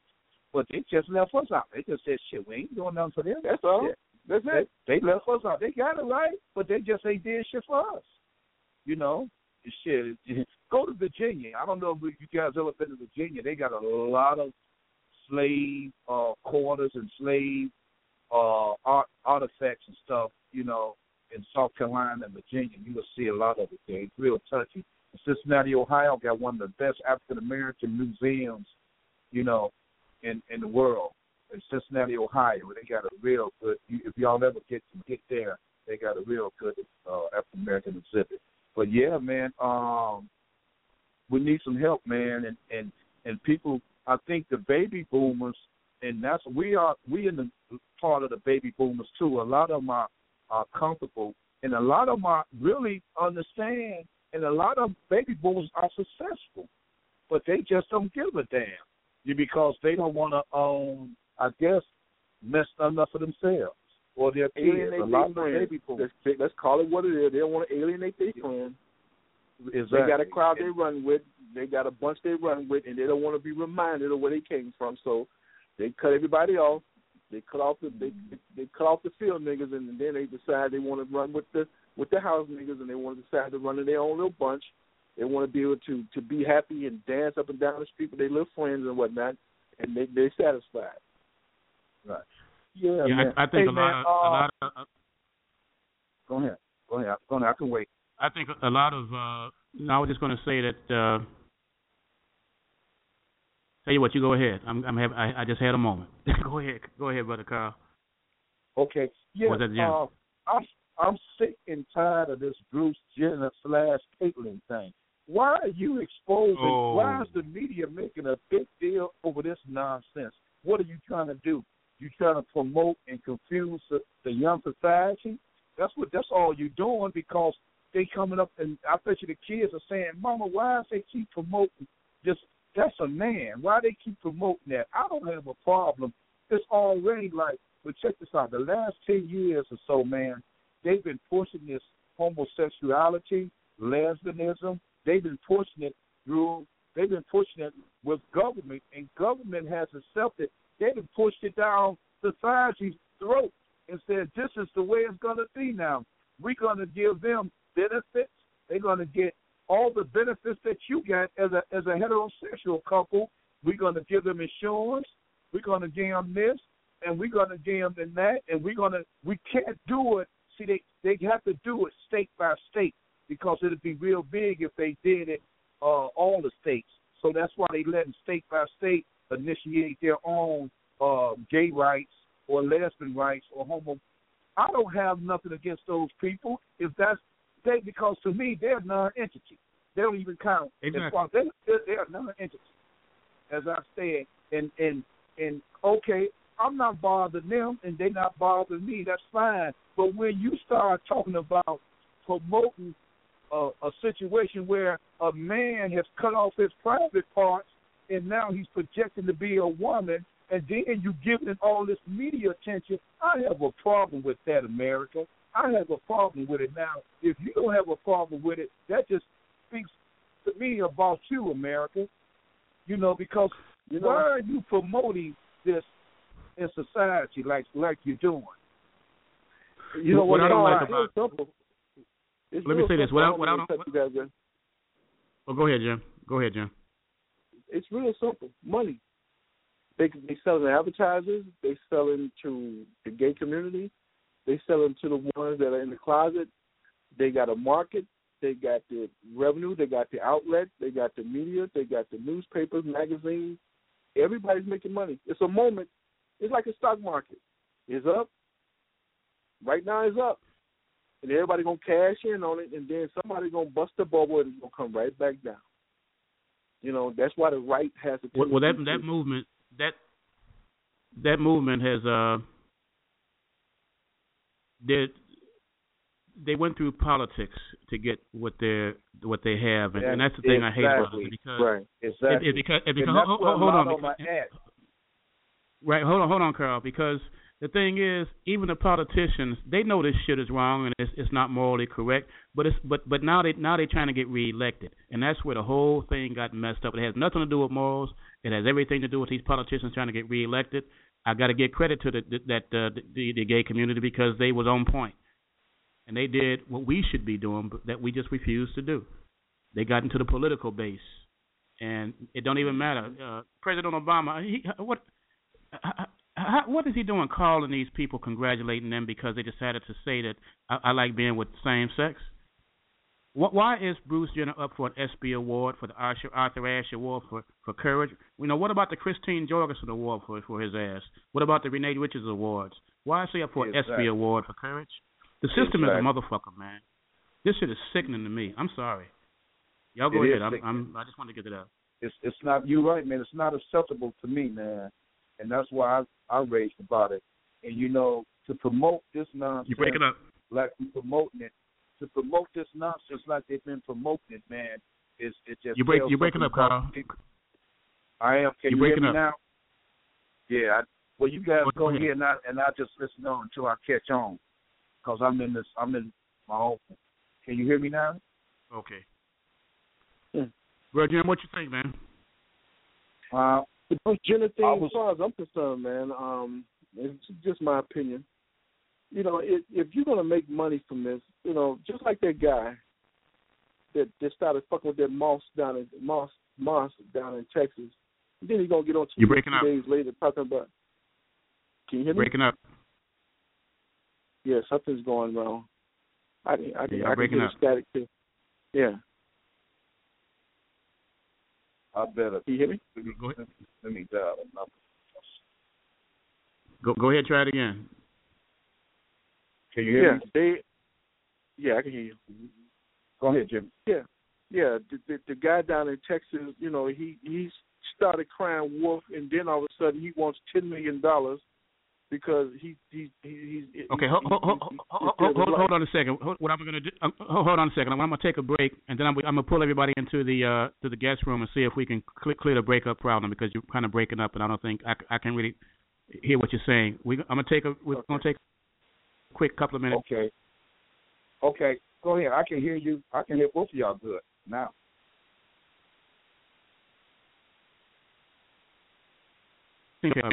but they just left us out. They just said, "Shit, we ain't doing nothing for them." That's all. Yeah. That's it. They, they left us out. They got it right, but they just ain't did shit for us. You know, shit. Go to Virginia. I don't know if you guys ever been to Virginia. They got a lot of slave uh, quarters and slave uh, art, artifacts and stuff. You know, in South Carolina and Virginia, you will see a lot of it there. It's real touchy. Cincinnati, Ohio, got one of the best African American museums, you know, in in the world. In Cincinnati, Ohio, they got a real good. If y'all ever get get there, they got a real good uh, African American exhibit. But yeah, man, um, we need some help, man, and and and people. I think the baby boomers, and that's we are we in the part of the baby boomers too. A lot of them are, are comfortable, and a lot of them are really understand, and a lot of baby boomers are successful, but they just don't give a damn, because they don't want to, um, I guess, mess enough for themselves or their kids. Alienate a lot friends. Let's, let's call it what it is. They don't want to alienate their friends. Exactly. They got a crowd they run with. They got a bunch they run with, and they don't want to be reminded of where they came from. So they cut everybody off. They cut off the they mm-hmm. they cut off the field niggas, and then they decide they want to run with the with the house niggas, and they want to decide to run in their own little bunch. They want to be able to to be happy and dance up and down the street with their little friends and whatnot, and they they satisfied. Right. Yeah, Yeah, man. I, I think hey, a man, lot, of, uh, a lot of, uh, Go ahead. Go ahead. Go ahead. I can wait. I think a lot of. Uh, no, I was just going to say that. Uh, tell you what, you go ahead. I'm, I'm have, I, I just had a moment. go ahead, go ahead, brother Carl. Okay. Yeah. Was that uh, I'm I'm sick and tired of this Bruce Jenner slash Caitlyn thing. Why are you exposing? Oh. Why is the media making a big deal over this nonsense? What are you trying to do? You trying to promote and confuse the, the young society? That's what. That's all you're doing because they coming up and I bet you the kids are saying, "Mama, why is they keep promoting this? That's a man. Why they keep promoting that? I don't have a problem. It's already like, but check this out. The last ten years or so, man, they've been pushing this homosexuality, lesbianism. They've been pushing it through. They've been pushing it with government, and government has accepted. They've pushed it down society's throat and said, "This is the way it's going to be now. We're going to give them benefits. They're going to get all the benefits that you get as a as a heterosexual couple. We're going to give them insurance. We're going to give them this, and we're going to give them that, and we're going to. We can't do it. See, they they have to do it state by state because it'd be real big if they did it uh, all the states. So that's why they letting state by state initiate their own uh, gay rights or lesbian rights or homo. I don't have nothing against those people if that's they because to me they're non-entity. They don't even count. Exactly. As far they they're, they're non-entity. As I said, and and and okay, I'm not bothering them, and they're not bothering me. That's fine. But when you start talking about promoting a, a situation where a man has cut off his private parts and now he's projecting to be a woman, and then you giving it all this media attention, I have a problem with that, America. I have a problem with it now. If you don't have a problem with it, that just speaks to me about you, America. You know, because You know, why are you promoting this in society like like you're doing? you know What what? I don't like about- simple. It's Let me say this. What I- what I don't- cut you guys in. Oh, go ahead, Jim. Go ahead, Jim. It's real simple. Money. They they selling to advertisers. They selling to the gay community. They selling to the ones that are in the closet. They got a market. They got the revenue. They got the outlet. They got the media. They got the newspapers, magazines. Everybody's making money. It's a moment. It's like a stock market. It's up. Right now, it's up, and everybody gonna cash in on it, and then somebody gonna bust the bubble, and it's gonna come right back down. You know, that's why the right has a Well, well that that to- movement that that movement has uh they they went through politics to get what they what they have, and, and that's the thing I hate about it because right. Exactly. it, it, because it, because hold, hold on of 'em are at. right hold on hold on Carl because the thing is even the politicians they know this shit is wrong and it's it's not morally correct but it's but but now they now they're trying to get reelected. And that's where the whole thing got messed up. It has nothing to do with morals. It has everything to do with these politicians trying to get reelected. I got to give credit to the, the that uh, the the gay community because they was on point, and they did what we should be doing, but that we just refused to do. They got into the political base, and it don't even matter. Uh, President Obama, he, what how, what is he doing calling these people, congratulating them because they decided to say that I, I like being with the same sex? What, why is Bruce Jenner up for an ESPY award for the Arthur, Arthur Ashe Award for, for courage? You know, what about the Christine Jorgensen Award for for his ass? What about the Renee Richards Awards? Why is he up for an ESPY award for courage? The system exactly. is a motherfucker, man. This shit is sickening to me. I'm sorry. Y'all go it ahead. I'm, I'm, i just want to get it out. It's it's not you right, man. It's not acceptable to me, man, and that's why I I raised about it. And you know, to promote this nonsense, you break it up like we promoting it to promote this nonsense like they've been promoting it, man, is it just you break you breaking up, Carl. I am. Can you, you hear me up. now? Yeah. I, well, you guys go, go ahead and I and I just listen on until I catch on, cause I'm in this. I'm in my own. Can you hear me now? Okay. Well, Jim, what you think, man? Uh, the Bruce Jenner thing, was, as far as I'm concerned, man, um, it's just my opinion you know, if, if you're gonna make money from this, you know, just like that guy that that started fucking with that moss down in moss moss down in Texas, and then he's gonna get on two, breaking two days later talking about. Can you hear me? Breaking up. Yeah, something's going wrong. I can I can, yeah, I can get up. static too. Yeah. I better. Can you hear me? Let me, go ahead. Let me dial another. Go go ahead, try it again. Can you hear yeah, me? They, yeah, I can hear you. Go ahead, Jim. Yeah, yeah. The, the, the guy down in Texas, you know, he he started crying wolf, and then all of a sudden he wants ten million dollars because he he, he he's okay. He, hold, hold, hold, hold, hold on a second. What I'm going to do? Um, hold on a second. I'm going to take a break, and then I'm, I'm going to pull everybody into the uh, to the guest room and see if we can clear the breakup problem because you're kind of breaking up, and I don't think I, I can really hear what you're saying. We I'm going to take a we're okay. going to take a quick couple of minutes. Okay. Okay. Go ahead. I can hear you. I can hear both of y'all good now. Thank you.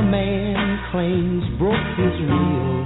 a man claims broke is real.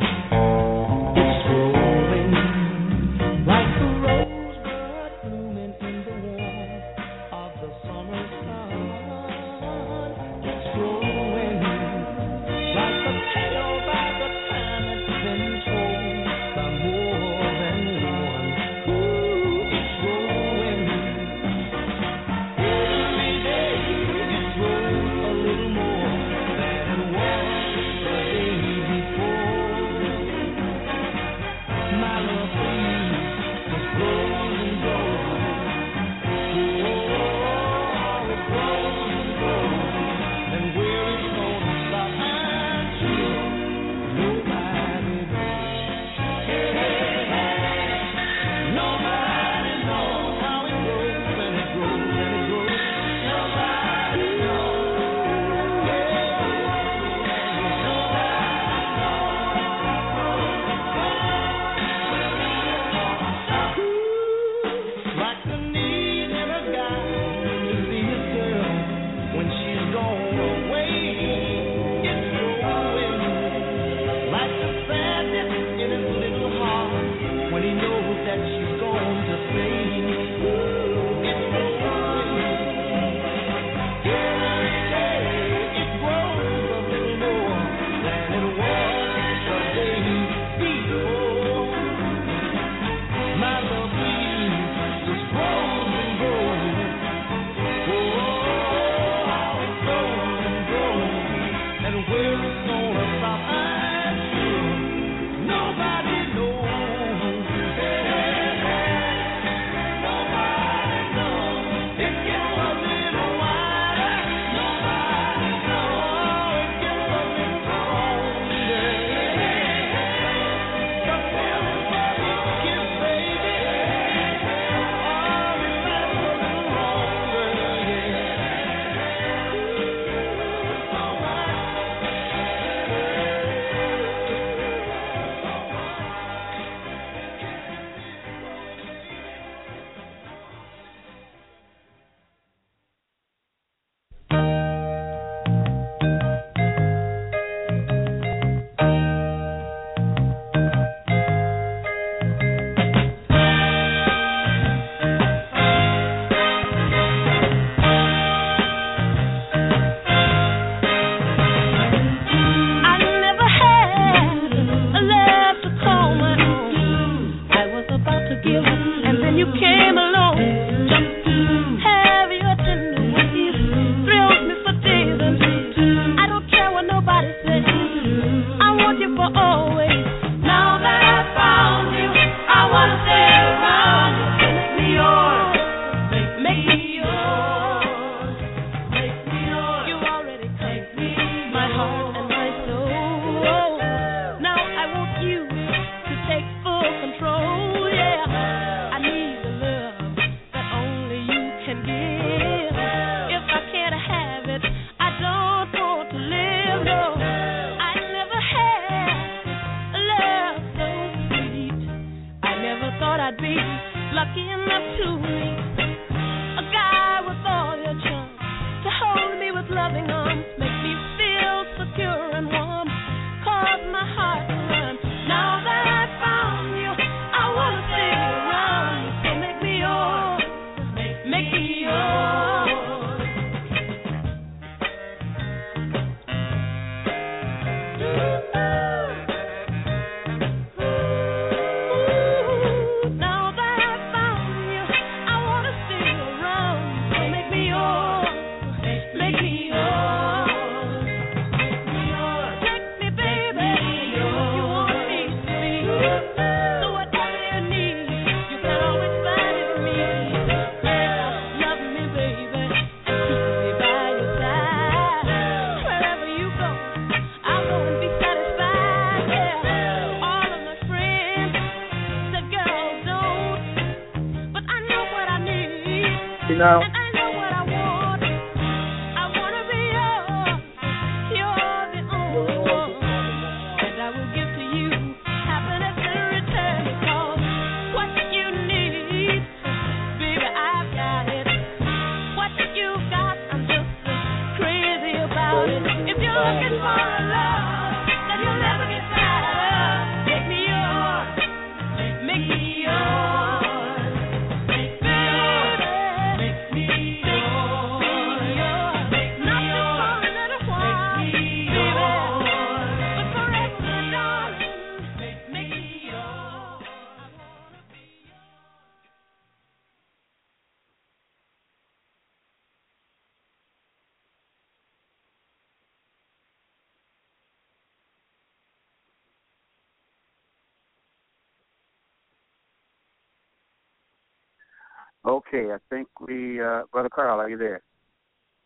You there?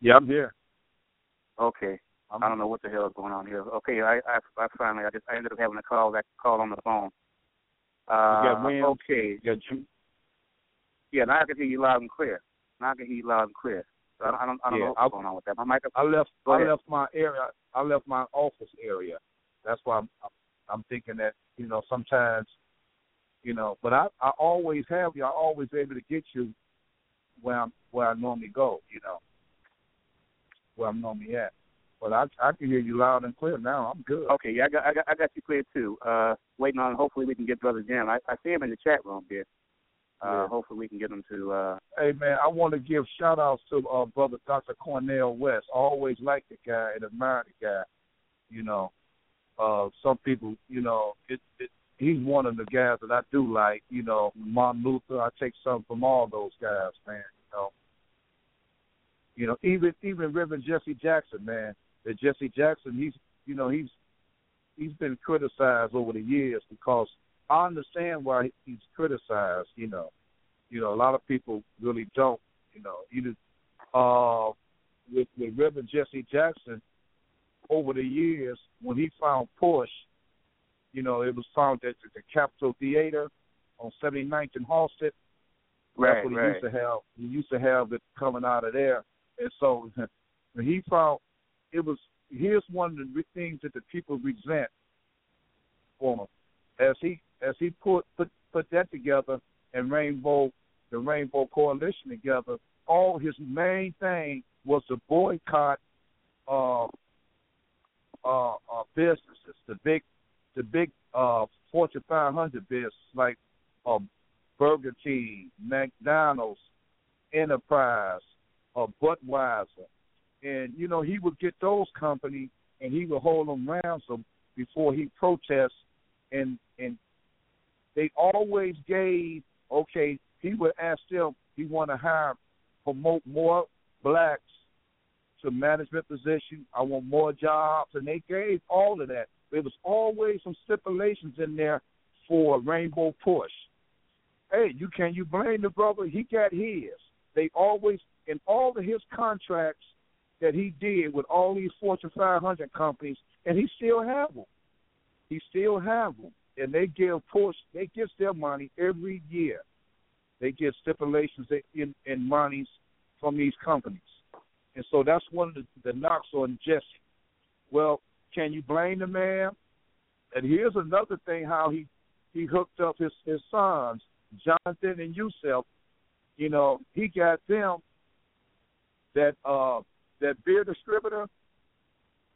yeah, I'm here. Okay. I'm, I don't know what the hell is going on here. Okay, I, I, I finally, I just, I ended up having a call that call on the phone. Uh, got Williams? okay. You got Jim. Yeah, now I can hear you loud and clear. Now I can hear you loud and clear. So I don't, I don't, I don't Yeah, know what's I'll- going on with that. My mic. I left. I ahead. left my area. I left my office area. That's why I'm. I'm thinking that you know sometimes, you know, but I I always have you. I always able to get you where I'm where I normally go. You know, where I'm normally at. But I I can hear you loud and clear now. I'm good. Okay, yeah, I got, I got, I got you clear too. Uh, waiting on. Hopefully, we can get Brother Jim. I, I see him in the chat room here. Uh, Yeah. hopefully, we can get him to. Uh, Hey man, I want to give shout outs to uh, brother Dr. Cornel West. I always liked the guy and admired the guy. You know, uh, some people, you know, it, it, he's one of the guys that I do like. You know, Martin Luther. I take something from all those guys, man. You know, you know, even even Reverend Jesse Jackson, man. That Jesse Jackson, he's, you know, he's he's been criticized over the years because I understand why he's criticized. You know, you know, a lot of people really don't. You know, either uh, with with Reverend Jesse Jackson, over the years when he found Push, you know, it was found at the Capitol Theater on 79th and Halsted. right, That's what he right. used to have. He used to have it coming out of there, and so when he found it was here's one of the things that the people resent for him as he as he put put put that together and Rainbow the Rainbow Coalition together. All his main thing was to boycott uh, uh, uh, businesses, the big the big uh, Fortune 500 business like uh, Burger King, McDonald's, Enterprise, uh, Budweiser, and you know he would get those companies and he would hold them ransom before he protests, and and they always gave okay. He would ask them he want to hire promote more blacks to management position. I want more jobs, and they gave all of that. There was always some stipulations in there for Rainbow Push. Hey, you can you blame the brother? He got his. They always in all of his contracts that he did with all these Fortune 500 companies, and he still have them. He still have them, and they give push. They get their money every year. They get stipulations in in monies from these companies, and so that's one of the, the knocks on Jesse. Well, can you blame the man? And here's another thing: how he he hooked up his his sons, Jonathan and Yusef. You know, he got them that uh that beer distributor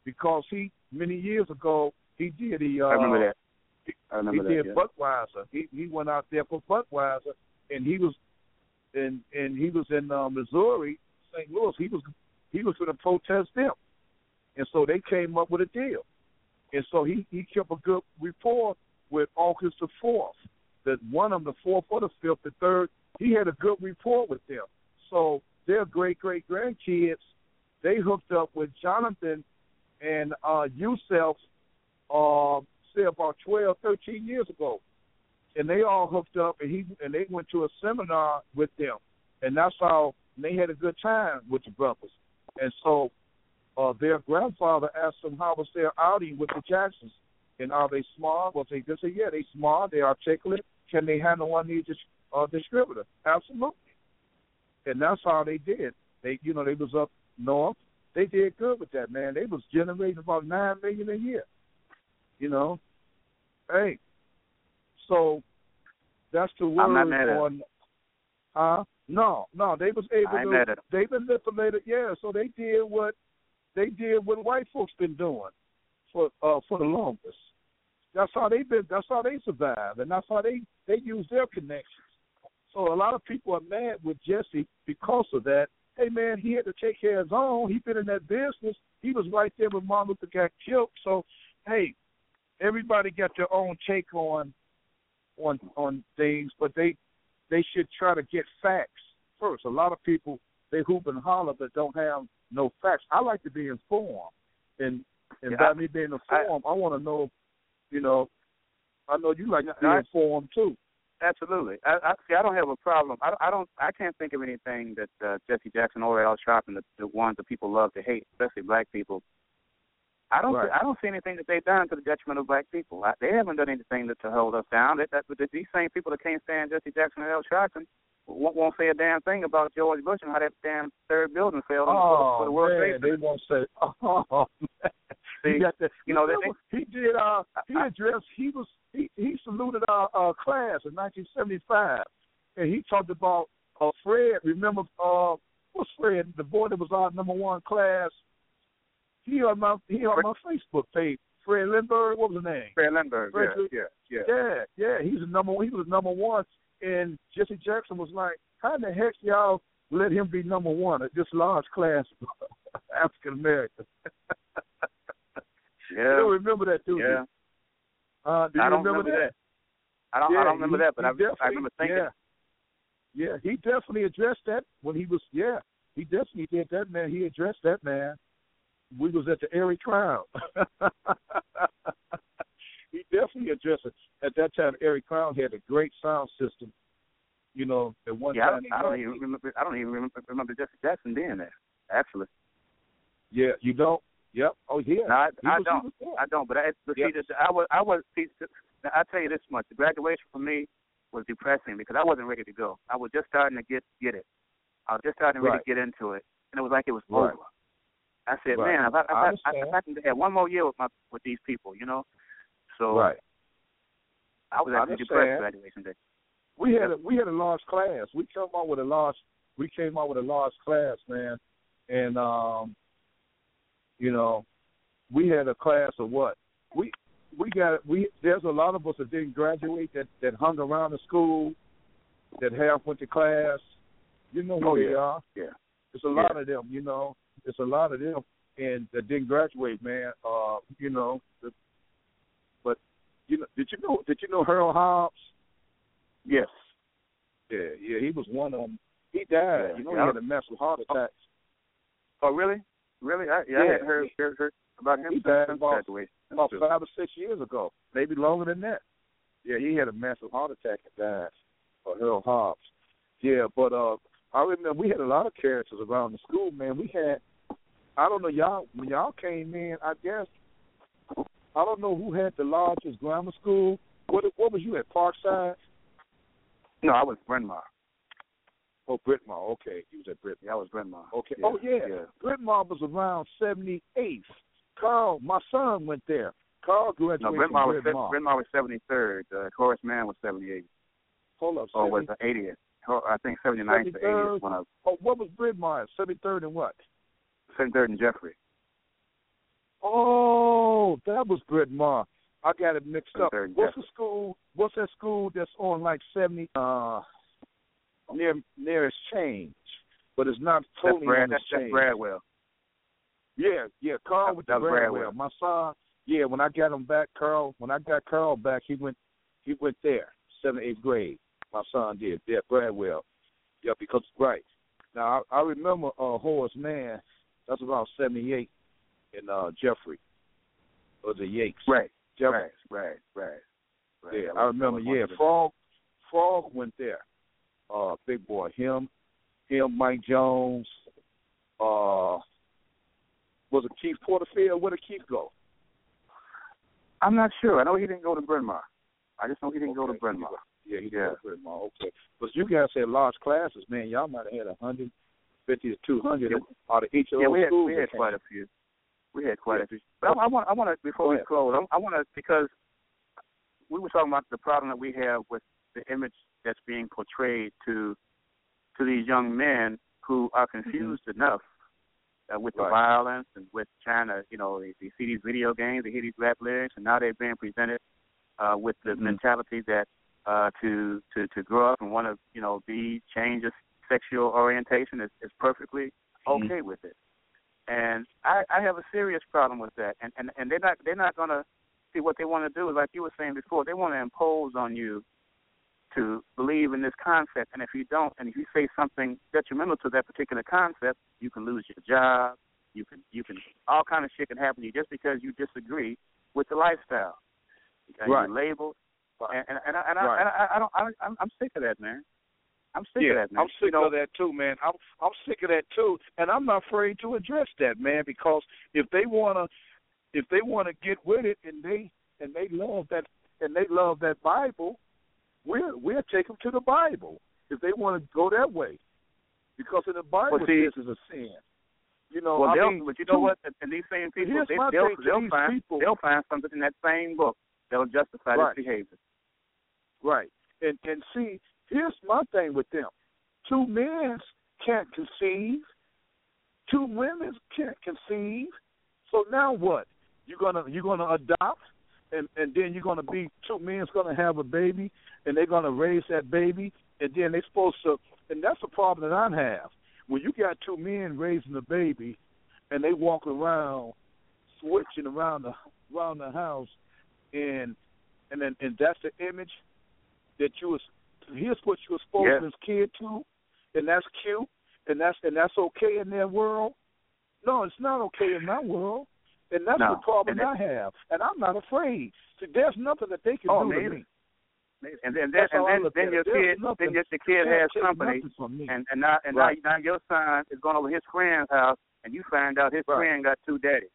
because he many years ago he did he uh I remember that. I he remember did that. Yeah. Budweiser. He he went out there for Budweiser, and he was, and and he was in uh, Missouri, St. Louis. He was he was going to protest them, and so they came up with a deal, and so he he kept a good rapport with August the fourth, the one of the fourth or the fifth, the third. He had a good rapport with them, so their great great grandkids, they hooked up with Jonathan and uh Yusef, uh, say about 12, 13 years ago, and they all hooked up, and he and they went to a seminar with them, and that's how they had a good time with the brothers, and so uh, their grandfather asked them how was their outing with the Jacksons, and are they smart? Well, they just say yeah, they smart, they articulate. Can they handle one need dis- uh, distributor? Absolutely, and that's how they did. They, you know, they was up north. They did good with that man. They was generating about nine million a year. You know, hey, so that's the word I'm not mad at on. Huh? No, no, they was able I to. at. They manipulated. Yeah, so they did what they did what white folks been doing for uh for the longest. That's how they been. That's how they survived, and that's how they they use their connections. So a lot of people are mad with Jesse because of that. Hey man, he had to take care of his own. He been in that business. He was right there when Martin Luther got killed. So hey, everybody got their own take on on on things, but they they should try to get facts first. A lot of people they hoop and holler but don't have no facts. I like to be informed, and and Yeah, by I- me being informed, I, want to know. You know, I know you like to be I- informed too. Absolutely. I, I see. I don't have a problem. I, I don't. I can't think of anything that uh, Jesse Jackson or Al Sharpton, the, the ones that people love to hate, especially black people. I don't. Right. I don't see anything that they've done to the detriment of black people. I, they haven't done anything to, to hold us down. That, that, that these same people that can't stand Jesse Jackson and Al Sharpton won't, won't say a damn thing about George Bush and how that damn third building fell Oh for, the, World man, Trade they won't say. Oh man, See, he got the. you know, remember, he did. Uh, he addressed. He was. He he saluted our uh, class in 1975, and he talked about uh, Fred. Remember, uh, what's Fred? The boy that was our number one class. He on my he on my Facebook page. Fred Lindbergh. What was his name? Fred Lindbergh. Fred- yeah, yeah, yeah. Yeah, yeah, he's the number. He was number one, and Jesse Jackson was like, "How in the heck y'all let him be number one at this large class of African Americans?" You don't Yeah. remember that, do Yeah. you? Uh, do you I don't remember, remember that? I don't. Yeah, I don't remember he- that, but I, I remember thinking. Yeah, yeah, he definitely addressed that when he was. Yeah, he definitely did that, man. He addressed that, man. We was at the Arie Crown. he definitely addressed it. At that time, Arie Crown had a great sound system. You know, at one Yeah, I time. don't, I don't even remember. I don't even remember, remember Jesse Jackson being there. Actually, Yeah, you don't. Yep. Oh yeah. no, I, He I was- don't. I don't. But I, but Yeah. see, this, I was, I was. See, I tell you this much: the graduation for me was depressing because I wasn't ready to go. I was just starting to get get it. I was just starting to really Right. get into it, and it was like it was Right. over. I said, Right. man, if I, if I I, if I can have one more year with my with these people, you know. So Right. I was actually depressed graduation day. We had a we had a large class. We came out with a large we came out with a large class, man. And um you know, we had a class of what? We we got we there's a lot of us that didn't graduate that that hung around the school that half went to class. You know who Oh, they are. Yeah. It's a lot of them, you know. It's a lot of them and that didn't graduate, man. Uh, you know, the, but you know did you know did you know Harold Hobbs? Yes. Yeah, yeah, he was one of them. He died. Yeah, you know, yeah. he had a massive heart attack. Oh, really? Really? I, yeah, I hadn't heard, heard, heard about him He died about- about five or six years ago, maybe longer than that. Yeah, he had a massive heart attack and died. Or Earl Hobbs. Yeah, but uh, I remember we had a lot of characters around the school. Man, we had. I don't know y'all when y'all came in. I guess I don't know who had the largest grammar school. What what was you at Parkside? No, I was Bryn Mawr. Oh, Bryn Mawr. Okay, he was at Bryn Mawr. Yeah, I was Bryn Mawr. Okay. Yeah, oh yeah. yeah. Bryn Mawr was around seventy eighth. Carl, my son went there. Carl graduated No, Bryn Mawr was Bryn Mawr. Bryn Mawr was seventy third. Uh, Horace Mann was seventy eight. Hold up. Or was 70 the eightieth? I think seventy ninth to 73rd. eightieth. One of Oh, what was? Seventy third and what? seventy third and Jeffery. Oh, that was Bryn Mawr. I got it mixed up. 73rd and What's the school? What's that school that's on like seventy? Uh, near near Exchange, but it's not That's totally Brad. on That's, that's Bradwell. Yeah, yeah. Carl That- with that Bradwell. Bradwell. My son. Yeah, when I got him back, Carl. When I got Carl back, he went. He went there, seventh, eighth grade. My son did. Yeah, Bradwell. Yeah, because right now I, I remember uh Horace Mann. That's about seventy eight in uh Jeffery. Or the Yakes. Right. Jeffery. Right. Right. Right. right. Yeah, I remember. Yeah, Frog. Frog went there. Uh, big boy. Him. Him. Mike Jones. Uh, was it Keith Porterfield? Where did Keith go? I'm not sure. I know he didn't go to Bryn Mawr. I just know he didn't go to Okay. Bryn Mawr. Yeah, he Yeah. did Bryn Mawr. Okay, but you guys had large classes, man. Y'all might have had a hundred fifty to two hundred Yeah. out of each of Yeah, those we had schools. we had quite a few. We had quite Yeah. a few. But I, I want I want to before we close. I, I want to because we were talking about the problem that we have with the image that's being portrayed to to these young men who are confused enough uh, with the Mm-hmm. Violence and with trying to you know they, they see these video games, they hear these rap lyrics, and now they're being presented uh, with the Mhm. mentality that uh, to to to grow up and want to you know be change their sexual orientation is, is perfectly Mhm. okay with it. And I, I have a serious problem with that. And, and and they're not they're not gonna see what they want to do is like you were saying before, they want to impose on you to believe in this concept and if you don't and if you say something detrimental to that particular concept, you can lose your job, you can you can all kind of shit can happen to you just because you disagree with the lifestyle. And Right. You're labeled and and, and, I, and, Right. I, and I, I don't I, I'm, I'm sick of that, man. I'm sick yeah, of that, man. I'm sick you know, of that too, man. I'm I'm sick of that too, and I'm not afraid to address that, man. Because if they wanna, if they wanna get with it, and they and they love that and they love that Bible, we'll we'll take them to the Bible if they want to go that way, because in the Bible Well, see- this is a sin. You know, Well, I they'll, mean, but you know what? And these same people, they, they'll they'll find people. they'll find something in that same book that'll justify Right. this behavior. Right. And and see, here's my thing with them. Two men can't conceive. Two women can't conceive. So now what? You're gonna you're gonna adopt and and then you're gonna be two men's gonna have a baby and they're gonna raise that baby and then they're supposed to and that's the problem that I have. When you got two men raising a baby and they walk around switching around the around the house and and then and that's the image that you here's what you were supposed Yeah. this kid to, and that's cute, and that's and that's okay in their world. No, it's not okay in my world, and that's No. the problem And I have, and I'm not afraid. See, there's nothing that they can Oh, do to maybe. me. And then, That's and then, then your kid, nothing- then your, the kid has company, nothing from me. and and now and Right. now, now your son is going over his friend's house, and you find out his Right. friend got two daddies.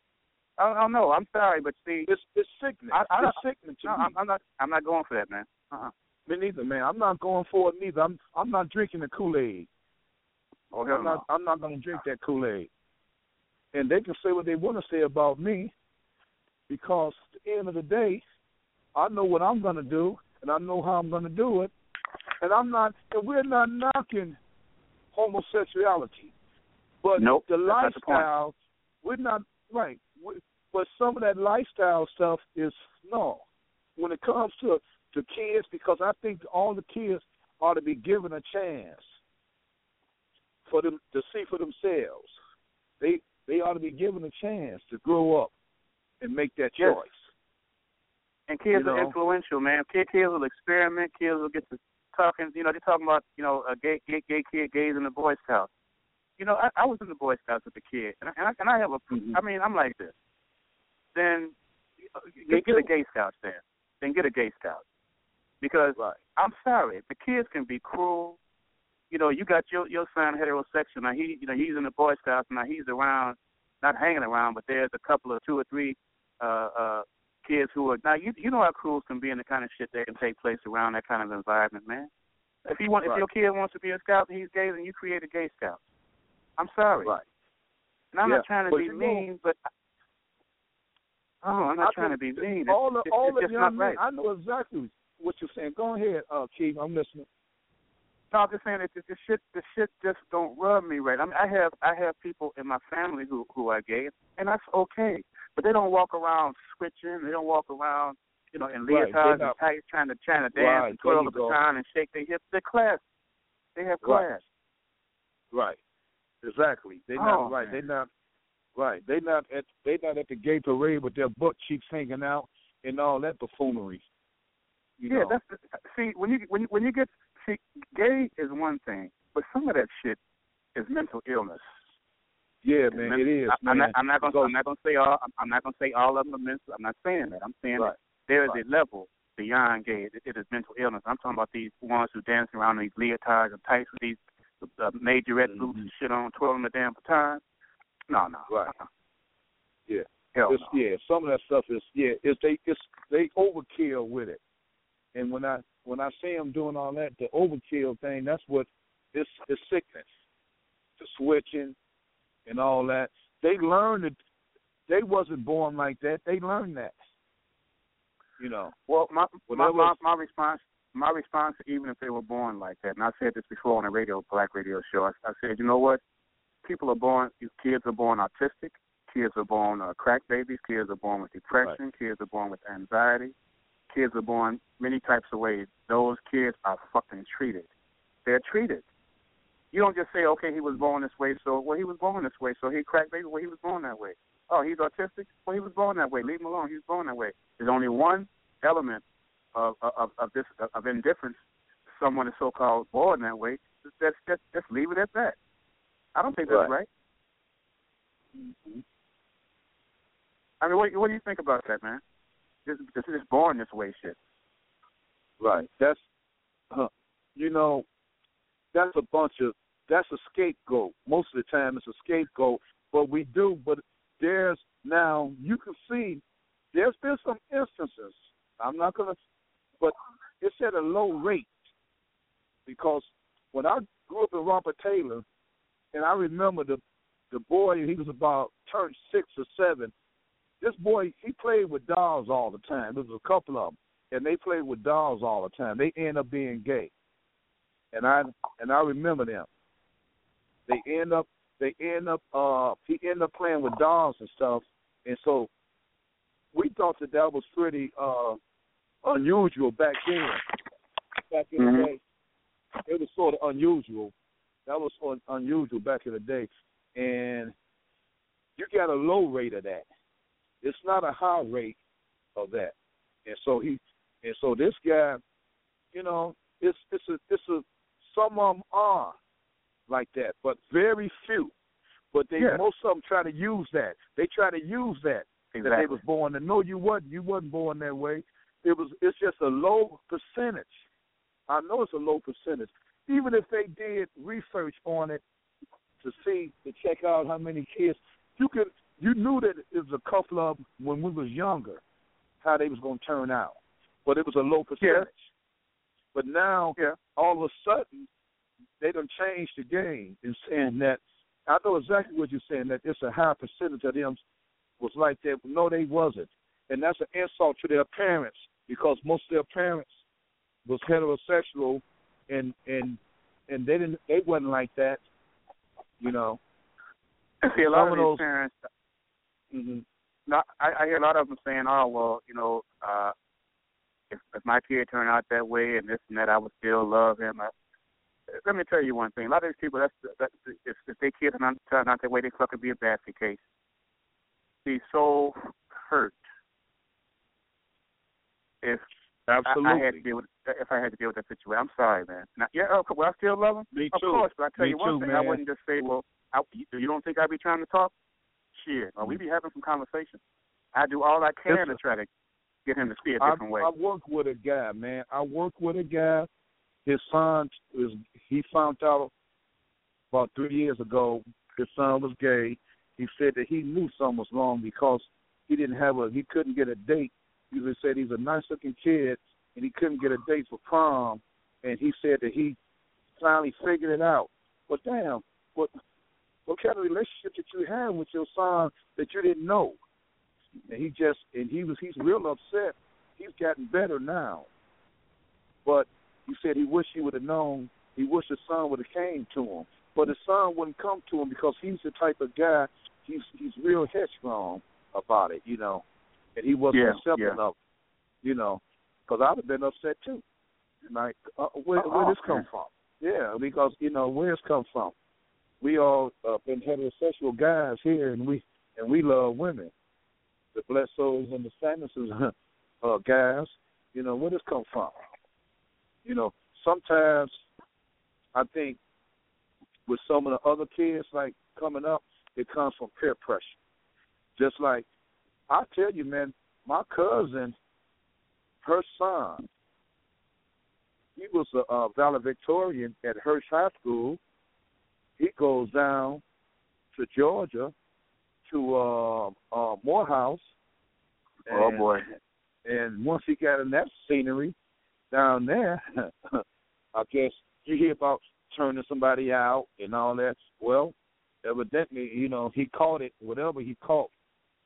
I don't know. I'm sorry, but see, it's it's sickening. I, I, it's sickening to no, me. I'm, I'm not. I'm not going for that, man. Uh-uh. Me neither, man. I'm not going for it neither. I'm I'm not drinking the Kool Aid. Oh I'm no. not I'm not gonna drink that Kool Aid. And they can say what they want to say about me because at the end of the day, I know what I'm gonna do and I know how I'm gonna do it. And I'm not and we're not knocking homosexuality. But Nope, the that's the we're not right. We, but some of that lifestyle stuff is no. When it comes to to kids, because I think all the kids ought to be given a chance for them to see for themselves. They they ought to be given a chance to grow up and make that Yes. choice. And kids You are influential, man. Kid, kids will experiment. Kids will get to talking. You know, they're talking about you know a gay, gay, gay kid, gays in the Boy Scouts. You know, I, I was in the Boy Scouts as a kid, and I, and I, and I have a. Mhm. I mean, I'm like this. Then uh, get, get a gay scout then. Then get a gay scout, because Right. I'm sorry, the kids can be cruel. You know, you got your your son heterosexual. Now he, you know, he's in the Boy Scouts. Now he's around, not hanging around, but there's a couple of two or three uh uh kids who are now. You you know how cruel can be and the kind of shit that can take place around that kind of environment, man. If he want, Right. if your kid wants to be a scout and he's gay, then you create a gay scout. I'm sorry. Right. And I'm Yeah, not trying to but be you know- mean, but oh, I'm not I trying to be mean. All it's, the all it's the young not men, right. I know exactly what you're saying. Go ahead, uh, Keith. I'm listening. No, I'm just saying that the, shit, the shit just don't rub me right. I mean, I have, I have people in my family who who are gay, and that's okay. But they don't walk around switching. They don't walk around, you know, in leotards they're and tights, trying to trying to dance Right, and twirl the baton and shake their hips. They're class. They have class. Right. Exactly. They Oh, not right. man. They not right. They not at they not at the gay parade with their butt cheeks hanging out and all that buffoonery. You yeah, know. that's the, see when you when you, when you get see gay is one thing, but some of that shit is mental illness. yeah, man. men- It is. I, I'm not. I'm not gonna. Because- I'm not gonna say all. I'm, I'm not gonna say all of them are mental. I'm not saying that. I'm saying Right. that there is Right. a level beyond gay. It, it is mental illness. I'm talking about these ones who dance around in these leotards and tights with these uh, majorette Mhm. boots and shit on, twirling the damn baton. No, no. Right. uh-uh. Yeah. Hell It's, no. yeah, some of that stuff is yeah, it's they it's they overkill with it. And when I when I see them doing all that, the overkill thing, that's what it's it's sickness. The switching and all that. They learned it they wasn't born like that. They learned that. You know. Well, my my, my my response my response, even if they were born like that, and I said this before on a radio black radio show. I, I said, you know what? People are born. Kids are born autistic. Kids are born uh, crack babies. Kids are born with depression. Kids are born with anxiety. Kids are born many types of ways. Those kids are fucking treated. They're treated. You don't just say, okay, he was born this way, so well, he was born this way, so he crack baby, well, he was born that way. Oh, he's autistic, well, he was born that way. Leave him alone. He was born that way. There's only one element of of, of this of indifference. Someone is so called born that way. Just just just leave it at that. I don't think that's Right. right. Mm-hmm. I mean, what what do you think about that, man? This this is born this way, shit. Right. That's huh, you know, that's a bunch of that's a scapegoat. Most of the time it's a scapegoat. But we do but there's now you can see there's been some instances. I'm not gonna but it's at a low rate because when I grew up in Robert Taylor and I remember the the boy he was about turned six or seven. This boy he played with dolls all the time. There was a couple of them and they played with dolls all the time. They end up being gay, and I and I remember them. They end up they end up uh he ended up playing with dolls and stuff, and so we thought that that was pretty uh unusual back then. Back in Mhm. the day, it was sort of unusual. That was of unusual back in the day, and you got a low rate of that. It's not a high rate of that, and so he and so this guy, you know, it's it's a it's a some of them are like that, but very few. But they most of them try to use that. They try to use that that they Exactly. was born. And no, you wasn't. You wasn't born that way. It was. It's just a low percentage. I know it's a low percentage. Even if they did research on it to see to check out how many kids, you could you knew that it was a couple of when we was younger, how they was going to turn out, but it was a low percentage. But now, Yeah. all of a sudden, they done changed the game in saying that. I know exactly what you're saying that it's a high percentage of them was like that. No, they wasn't, and that's an insult to their parents because most of their parents was heterosexual, and and and they didn't they wasn't like that, you know. See, a lot of those- parents. Hmm No, I, I hear a lot of them saying, "Oh, well, you know, uh, if if my kid turned out that way and this and that, I would still love him." I, let me tell you one thing. A lot of these people, that's that if if their kid turn out, turn out that way, they fucking be a basket case. Be so hurt if I, Absolutely. I had to deal with if I had to deal with that situation. I'm sorry, man. Now, yeah, oh, well, I still love him. Me Of too. course, but I tell Me you one too, thing, I wouldn't just say, well, I, you don't think I'd be trying to talk? Shit, uh, well, we mm-hmm. be having some conversation. I do all I can to try to get him to see a I, different way. I work with a guy, man. I work with a guy. His son is he found out about three years ago his son was gay. He said that he knew something was wrong because he didn't have a he couldn't get a date. He said he's a nice looking kid and he couldn't get a date for prom and he said that he finally figured it out. But damn, what what kind of relationship did you have with your son that you didn't know? And he just and he was he's real upset. He's gotten better now. But he said he wished he would have known. He wished his son would have came to him. But his son wouldn't come to him because he's the type of guy. He's he's real headstrong about it, you know, and he wasn't Yeah, accepting yeah. of, it, you know, because I'd have been upset too. Like, uh, where Oh, where this come from? Yeah, because you know where it's come from. We all uh, been heterosexual guys here, and we and we love women. The Bledsoes and the Sandersons, uh, guys. You know where this come from? You know, sometimes I think with some of the other kids like coming up, it comes from peer pressure. Just like I tell you, man, my cousin, her son, he was a uh, valedictorian at Hirsch High School. He goes down to Georgia to uh, uh, Morehouse. Oh boy. and once he got in that scenery down there, I guess you hear about turning somebody out and all that. Well, evidently, you know, he caught it, whatever he caught,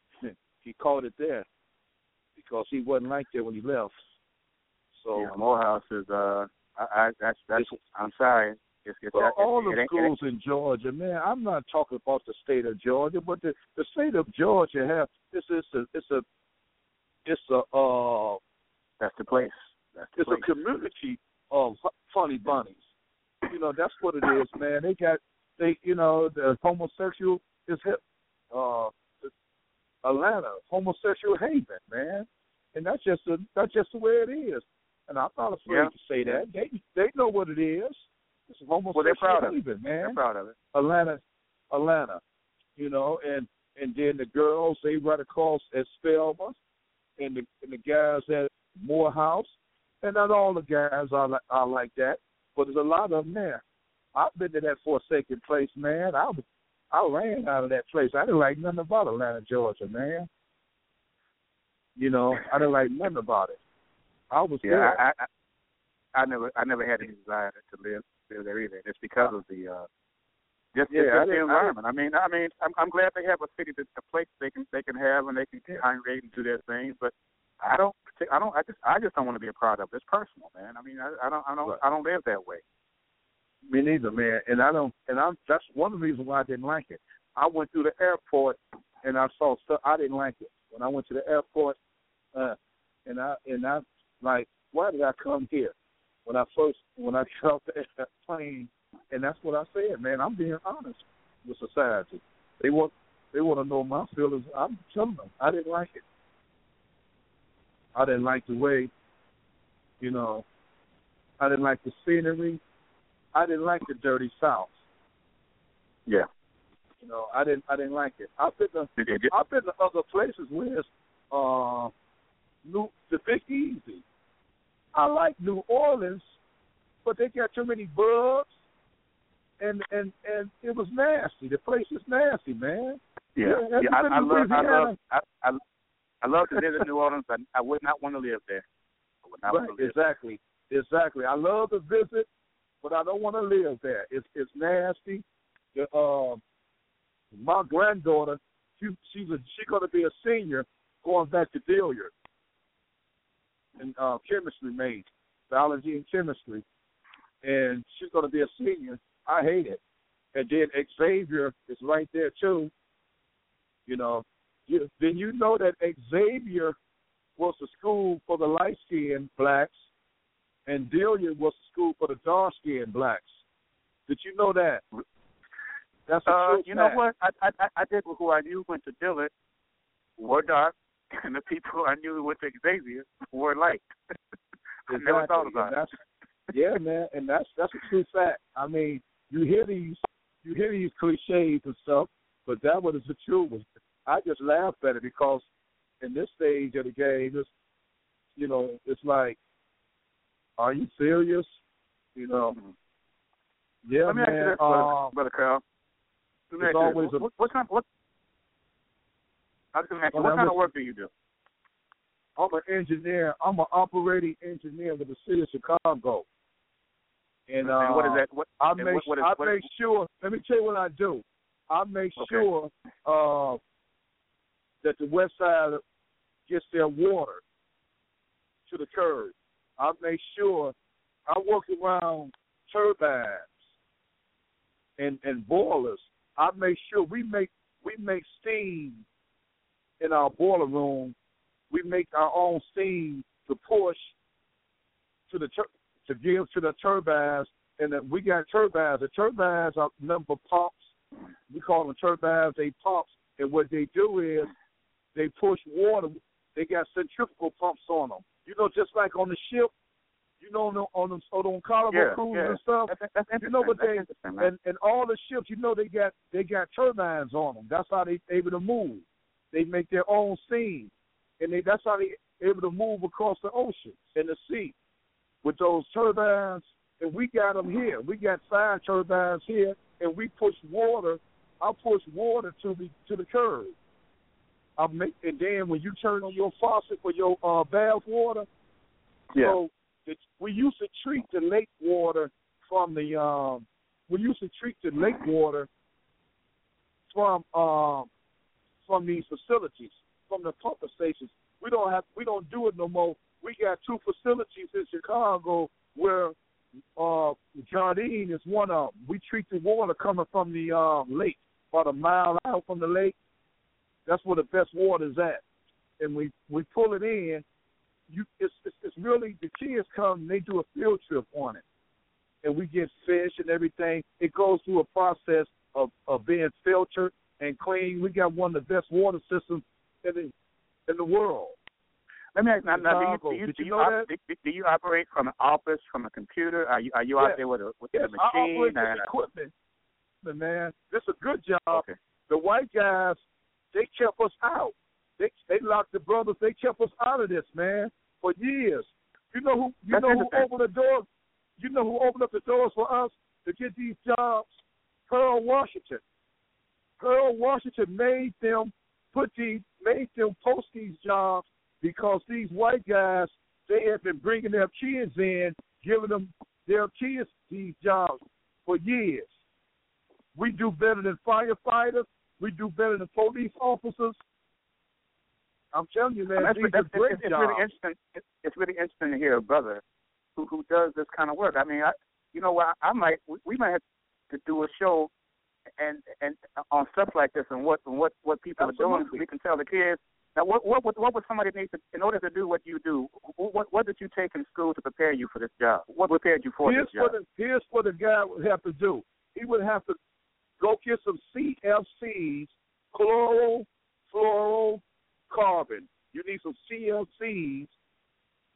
he caught it there because he wasn't like that when he left. So yeah, Morehouse is uh, I, I that's that's. I'm sorry. It's, it's, well, that, all the it, ain't- it, schools in Georgia, man. I'm not talking about the state of Georgia, but the the state of Georgia have this is a it's a it's a uh that's the place. That's the it's place. a community of funny bunnies. You know, that's what it is, man. They got they you know, the homosexual is hip uh Atlanta, homosexual haven, man. And that's just a, that's just the way it is. And I'm not afraid Yeah. to say that. They they know what it is. It's a homosexual Well, they're proud of it. man. They're proud of it. Atlanta, Atlanta, you know, and and then the girls they right across at Spelman, and the and the guys at Morehouse, and not all the guys are like are like that, but there's a lot of them there. I've been to that Forsaken place, man. I was I ran out of that place. I didn't like nothing about Atlanta, Georgia, man. You know, I didn't like nothing about it. I was Yeah, there. I, I I I never I never had any desire to live live there either. It's because of the uh just, Yeah, just the I environment. I, mean, I mean, I'm I'm glad they have a city, that, a place they can they can have and they can congregate and do their things. But I don't, I don't, I just I just don't want to be a part of it. It's personal, man. I mean, I, I don't I don't Right. I don't live that way. Me neither, man. And I don't. And I'm. That's one of the reasons why I didn't like it. I went through the airport and I saw stuff. I didn't like it when I went to the airport. Uh, and I and I like, why did I come here? When I first when I got off the plane, and that's what I said, man. I'm being honest with society. They want they want to know my feelings. I'm telling them I didn't like it. I didn't like the way, you know, I didn't like the scenery. I didn't like the dirty South. Yeah. You know, I didn't I didn't like it. I've been to I've been to other places where it's uh New the Big Easy. I like New Orleans, but they got too many bugs and and and it was nasty. The place is nasty, man. Yeah, Yeah, yeah. you I, been I love, I love, I, I, I love to live in New Orleans. I, I would not want to live there. I would not Right, want to live. exactly, exactly. I love to visit, but I don't want to live there. It's it's nasty. The, um, my granddaughter, she she's a she's going to be a senior going back to Dillard in uh, chemistry major, biology and chemistry, and she's going to be a senior. I hate it. And then Xavier is right there too. You know, you, then you know that Xavier was the school for the light skinned blacks, and Dillard was the school for the dark skinned blacks. Did you know that? That's a Uh, true you know what? I, I I I did who I knew went to Dillard were dark, and the people I knew who went to Xavier were like. I never thought about it. Yeah, man, and that's that's a true fact. I mean, you hear these you hear these cliches and stuff, but that one was the truth. I just laugh at it because in this stage of the game, it's you know, it's like, are you serious? You know. Yeah, Let me ask you man. this, brother, um, brother Carl. Let me ask you this. always a- what, what kind? What? I was going to ask you, Well, what kind of work do you do? I'm an engineer. I'm an operating engineer with the city of Chicago. And, uh, and what is that? What, I make what, what is, I what, make sure. Let me tell you what I do. I make Okay. sure uh, that the west side gets their water to the curb. I make sure I work around turbines and and boilers. I make sure we make we make steam in our boiler room. We make our own steam to push to the tur- to give to the turbines, and then we got turbines. The turbines are number pumps. We call them turbines. They pumps, and what they do is they push water. They got centrifugal pumps on them. You know, just like on the ship. You know, on the, on them, on them carnival Yeah, cruises yeah. and stuff. That's, that's You know what they and and all the ships, you know, they got they got turbines on them. That's how they able to move. They make their own steam, and they that's how they able to move across the ocean and the sea with those turbines. And we got them here. We got five turbines here, and we push water. I push water to the to the curb. I make and then when you turn on your faucet for your uh, bath water, yeah. so the, we used to treat the lake water from the um we used to treat the lake water from um from these facilities, from the pumping stations. We don't have we don't do it no more. We got two facilities in Chicago where uh Jardine is one of them. We treat the water coming from the um lake, about a mile out from the lake. That's where the best water is at. And we we pull it in you it's, it's it's really the kids come and they do a field trip on it and we get fish and everything it goes through a process of of being filtered and clean we got one of the best water systems in the in the world. Let me ask now, now do you, do you, do you you, op- do, do you operate from an office, from a computer? Are you are you out there with a with yes, a I machine? operate and equipment but man. This is a good job. Okay. the white guys they kept us out. They they locked the brothers. They kept us out of this man for years. You know who you That's know who opened the door you know who opened up the doors for us to get these jobs? Pearl Washington Pearl Washington made them put these made them post these jobs because these white guys they have been bringing their kids in giving them their kids these jobs for years we do better than firefighters. We do better than police officers. I'm telling you, man, That's, these that's, are great it's, it's jobs. really interesting. It's, it's really interesting to hear a brother who who does this kind of work. I mean, I, you know, what I might we, we might have to do a show and and on stuff like this and what and what what people are doing. So we can tell the kids. Now, what what would what would somebody need to in order to do what you do? What what did you take in school to prepare you for this job? What prepared you for here's this what job? the, here's what the guy would have to do. He would have to go get some CFCs, chlorofluorocarbon. You need some CFCs.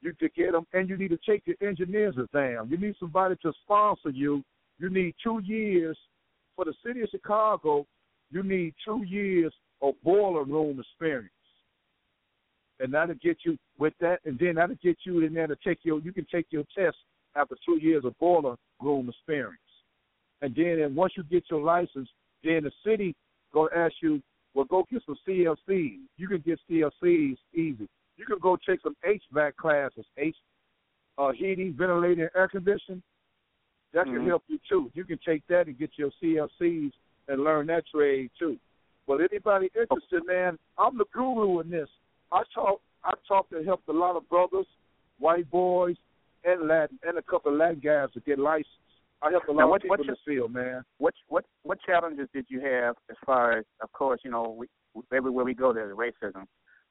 You to get them, and you need to take your engineer's exam. You need somebody to sponsor you. You need two years for the city of Chicago. You need two years of boiler room experience, and that'll get you with that, and then that'll get you in there to take your. You can take your test after two years of boiler room experience. And then and once you get your license, then the city gonna ask you, well, go get some CLCs. You can get CLCs easy. You can go take some HVAC classes, H, uh, heating, ventilating, air conditioning. That can Mhm. help you too. You can take that and get your CLCs and learn that trade too. But anybody interested, man, I'm the guru in this. I talk, I talk and help a lot of brothers, white boys, and Latin, and a couple of Latin guys to get licensed. I help a lot Now, of people what's in the field, man. What what what challenges did you have as far as, of course, you know, we, everywhere we go there's racism.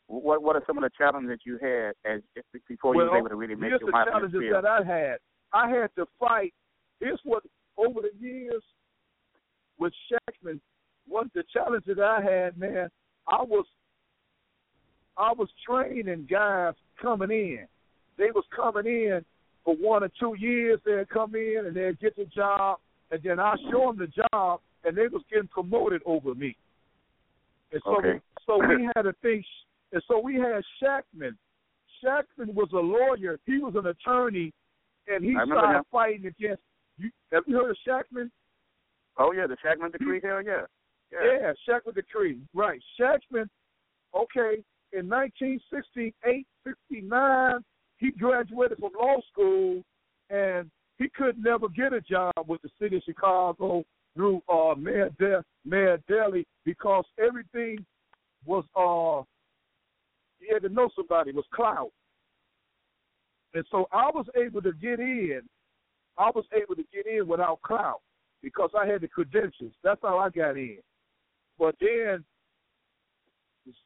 What what are some of the challenges that you had as before you were able to really make here's your the mark in this challenges that I had. I had to fight. Here's what over the years with Shakman, one the challenge that I had, man. I was I was training guys coming in. They was coming in for one or two years. They'd come in and they'd get the job, and then I show them the job, and they was getting promoted over me. And so, Okay. so we had a thing, and so we had Shakman. Shakman was a lawyer. He was an attorney, and he started him. fighting against. You, have you heard of Shakman? Oh yeah, the Shakman decree. Hell yeah. Yeah. Yeah, Shakman decree. Right. Shakman, okay, in 1968, 69, he graduated from law school and he could never get a job with the city of Chicago through uh, Mayor, De- Mayor Daley because everything was, uh, you had to know somebody, was clout. And so I was able to get in. I was able to get in without clout because I had the credentials. That's how I got in. But then,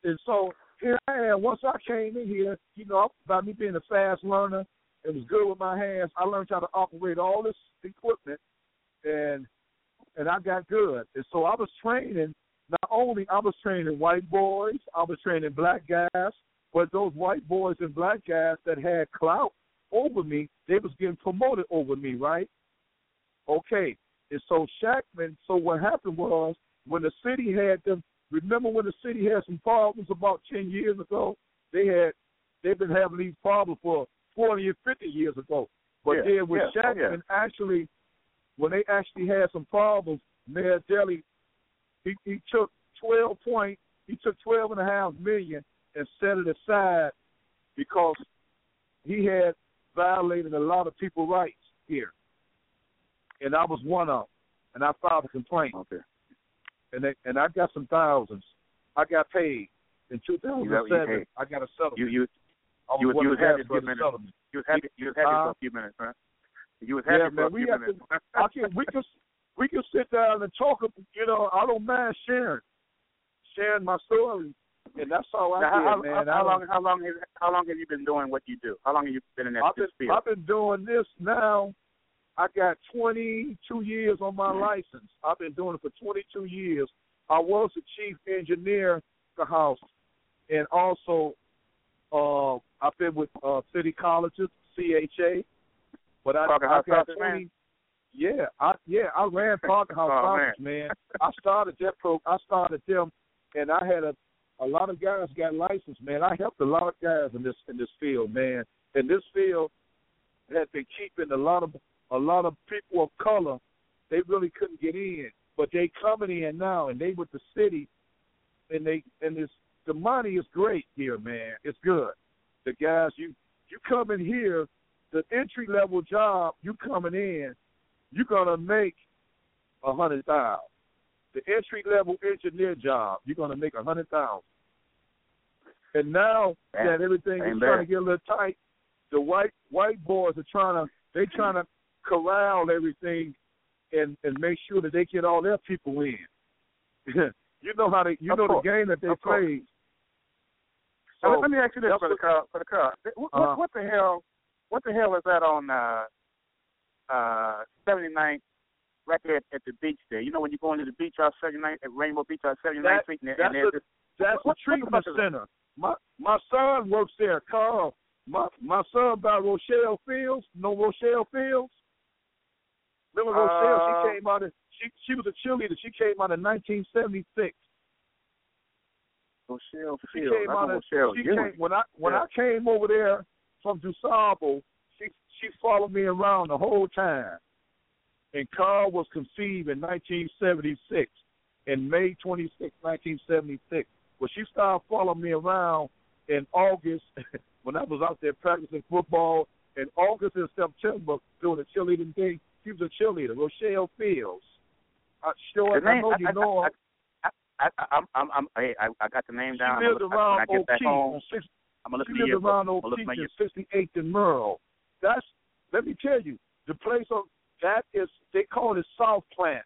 and so here I am. Once I came in here, you know, by me being a fast learner, it was good with my hands. I learned how to operate all this equipment, and and I got good. And so I was training. Not only I was training white boys, I was training black guys, but those white boys and black guys that had clout over me, they was getting promoted over me, right? Okay. And so Shakman, so what happened was when the city had them remember when the city had some problems about ten years ago? They had they've been having these problems for forty or fifty years ago. But Yeah, then with yeah, Shakman yeah. actually when they actually had some problems, Mayor Daley he, he took twelve point he took twelve and a half million and set it aside because he had violated a lot of people's rights here. And I was one of them. And I filed a complaint. Okay. And they, and I got some thousands. I got paid in two thousand You got- you seven. paid. I got a settlement. You you you was- you was happy for a to minute. settlement. you was happy you was happy Uh, for a few minutes, man. You was happy Yeah, for man, a we few minutes. I can we can we can sit down and talk. You know, I don't mind sharing, sharing my story, and that's how I Now, did, how, man. how, how long how long has how long have you been doing what you do? How long have you been in that I've been, field? I've been doing this now. I got 22 years on my license. I've been doing it for 22 years. I was the chief engineer at the house, and also uh, I've been with uh, city colleges, CHA. But I, Parker I House got 20. Man? Yeah, I yeah I ran Parker House Oh, Sausage, man. I started that pro. I started them, and I had a a lot of guys got licensed, man. I helped a lot of guys in this in this field, man. In this field had been keeping a lot of a lot of people of color. They really couldn't get in, but they coming in now, and they with the city, and they and this the money is great here, man. It's good. The guys you you come in here, the entry level job you coming in, you're gonna make a hundred thousand. The entry level engineer job, you're gonna make a hundred thousand. And now Damn. that everything Ain't is trying to get a little tight, the white white boys are trying to they trying to corral everything and and make sure that they get all their people in. you know how they you Of know course. the game that they Of course. play. So, So let me ask you this, that's brother what- Carl. Brother Carl, what, Uh-huh. what, the hell? What the hell is that on uh, uh, 79th, right there at, at the beach there? You know when you go into the beach off 79th at Rainbow Beach off 79th That- Street, and, that's and there's a- this, That's what, a treatment what the fuck is that? center. My my son works there, Carl. My my son by Rochelle Fields. No Rochelle Fields. Remember Rochelle? Uh, she came out of she she was a cheerleader. She came out in 1976. Rochelle She came out of Rochelle she came when I when Yeah. I came over there from DuSable. She she followed me around the whole time. And Carl was conceived in 1976, in May 26, 1976. Well, she started following me around in August when I was out there practicing football. In August and September doing the cheerleading thing, she was a cheerleader, Rochelle Fields. Uh, I sure The I know I- you I- know her. I, I, I, I'm, I'm, I'm, hey, I, I got the name She down. I'm lived around when I O'Keefe home, six, I'm gonna she listen to lived around. O'Keefe and 68th and Merrill. That's let me tell you, the place on that is they call it South Plant.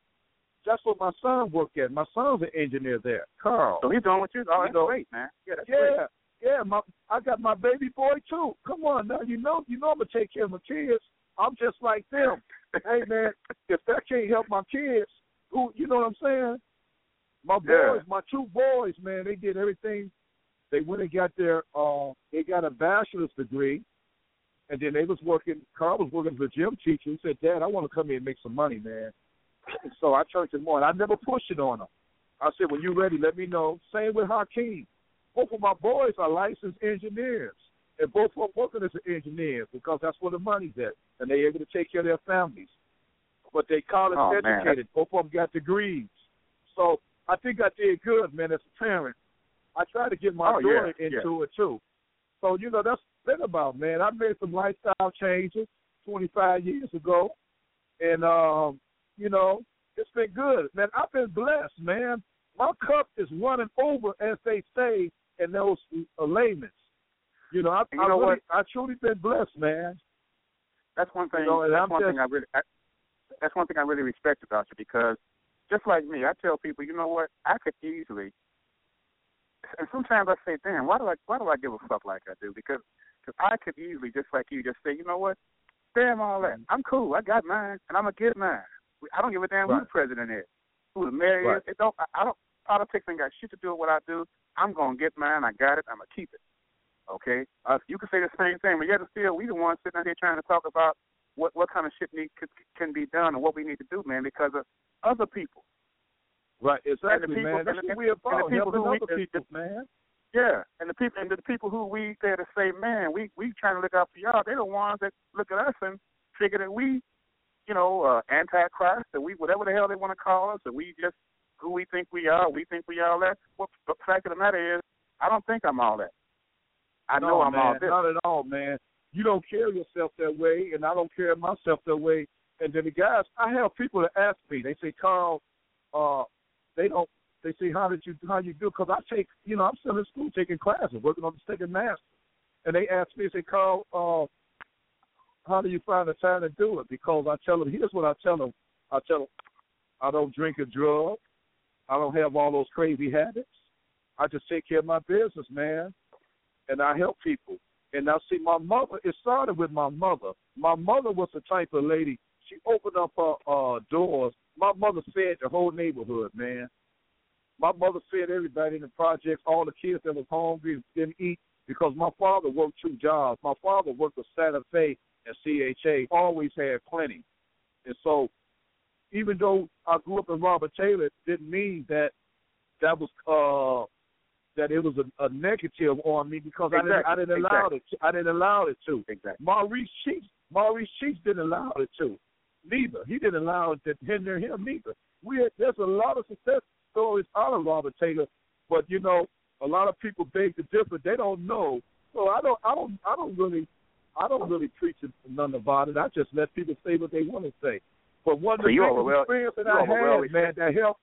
That's what my son worked at. My son's an engineer there, Carl. So he's doing what you. Oh, You that's know- great, man. Yeah, that's great. yeah, yeah. My I got my baby boy too. Come on now, you know you know I'm gonna take care of my kids. I'm just like them. hey man, if that can't help my kids, who you know what I'm saying? My boys, Yeah. my two boys, man, they did everything. They went and got their uh they got a bachelor's degree and then they was working Carl was working as a gym teacher. He said, Dad, I want to come here and make some money, man. so I turned them on. I never pushed it on them. I said, when you're ready, let me know. Same with Hakeem. Both of my boys are licensed engineers, and both of them working as engineers because that's where the money's at, and they're able to take care of their families. But they college Oh, man. educated. Both of them got degrees. So I think I did good, man, as a parent. I tried to get my Oh, yeah, daughter into it too. So you know that's been about, man. I made some lifestyle changes 25 years ago, and um, you know it's been good, man. I've been blessed, man. My cup is running over, as they say in those uh. You know, I, you I know really, what? I truly been blessed, man. That's one thing. You know, that's I'm one thing I really. I, that's one thing I really respect about you because, just like me, I tell people, you know what? I could easily. And sometimes I say, damn, why do I why do I give a fuck like I do? Because cause I could easily, just like you, just say, you know what? Damn all that. I'm cool. I got mine, and I'm gonna get mine. I don't give a damn who the president is, who the mayor Right. is. It don't. I, I don't. Politics ain't got shit to do with what I do. I'm gonna get mine. I got it. I'm gonna keep it. Okay. Uh, you can say the same thing, but yet and still, we the ones sitting out here trying to talk about what what kind of shit need can, can be done and what we need to do, man, because of other people. Right, exactly, people- man. That's and the- what we're and the about, people helping who we- other and the- people, man. Yeah, and the people and the people who we there to say, man, we we trying to look out for y'all. They're the ones that look at us and figure that we, you know, uh, antichrist, that we whatever the hell they want to call us, that we just who we think we are. We think we all that. Well, the fact of the matter is, I don't think I'm all that. I know I'm man, all this. Not at all, man. You don't carry yourself that way, and I don't carry myself that way. And then the guys, I have people that ask me. They say, Carl, uh, they don't. They say, how did you how you do? Because I take, you know, I'm still in school taking classes, working on the second master. And they ask me, they say, Carl, uh, how do you find the time to do it? Because I tell them, here's what I tell them. I tell them, I don't drink or drug. I don't have all those crazy habits. I just take care of my business, man and I help people. And now, see, my mother, it started with my mother. My mother was the type of lady, she opened up her uh, doors. My mother fed the whole neighborhood, man. My mother fed everybody in the projects, all the kids that was hungry didn't eat because my father worked two jobs. My father worked for Santa Fe and CHA, always had plenty. And so, even though I grew up in Robert Taylor, it didn't mean that that was uh that it was a, a negative on me because I didn't I didn't allow Exactly. it. To, I didn't allow it to. Exactly. Maurice Cheeks, Maurice Cheeks didn't allow it to. Neither he didn't allow it to hinder him. Neither. We had, there's a lot of success stories out of Robert Taylor, but you know a lot of people beg to differ. They don't know. So I don't I don't I don't really I don't really preach none about it. I just let people say what they want to say. But one of the biggest well- experience that I are well had, man, that helped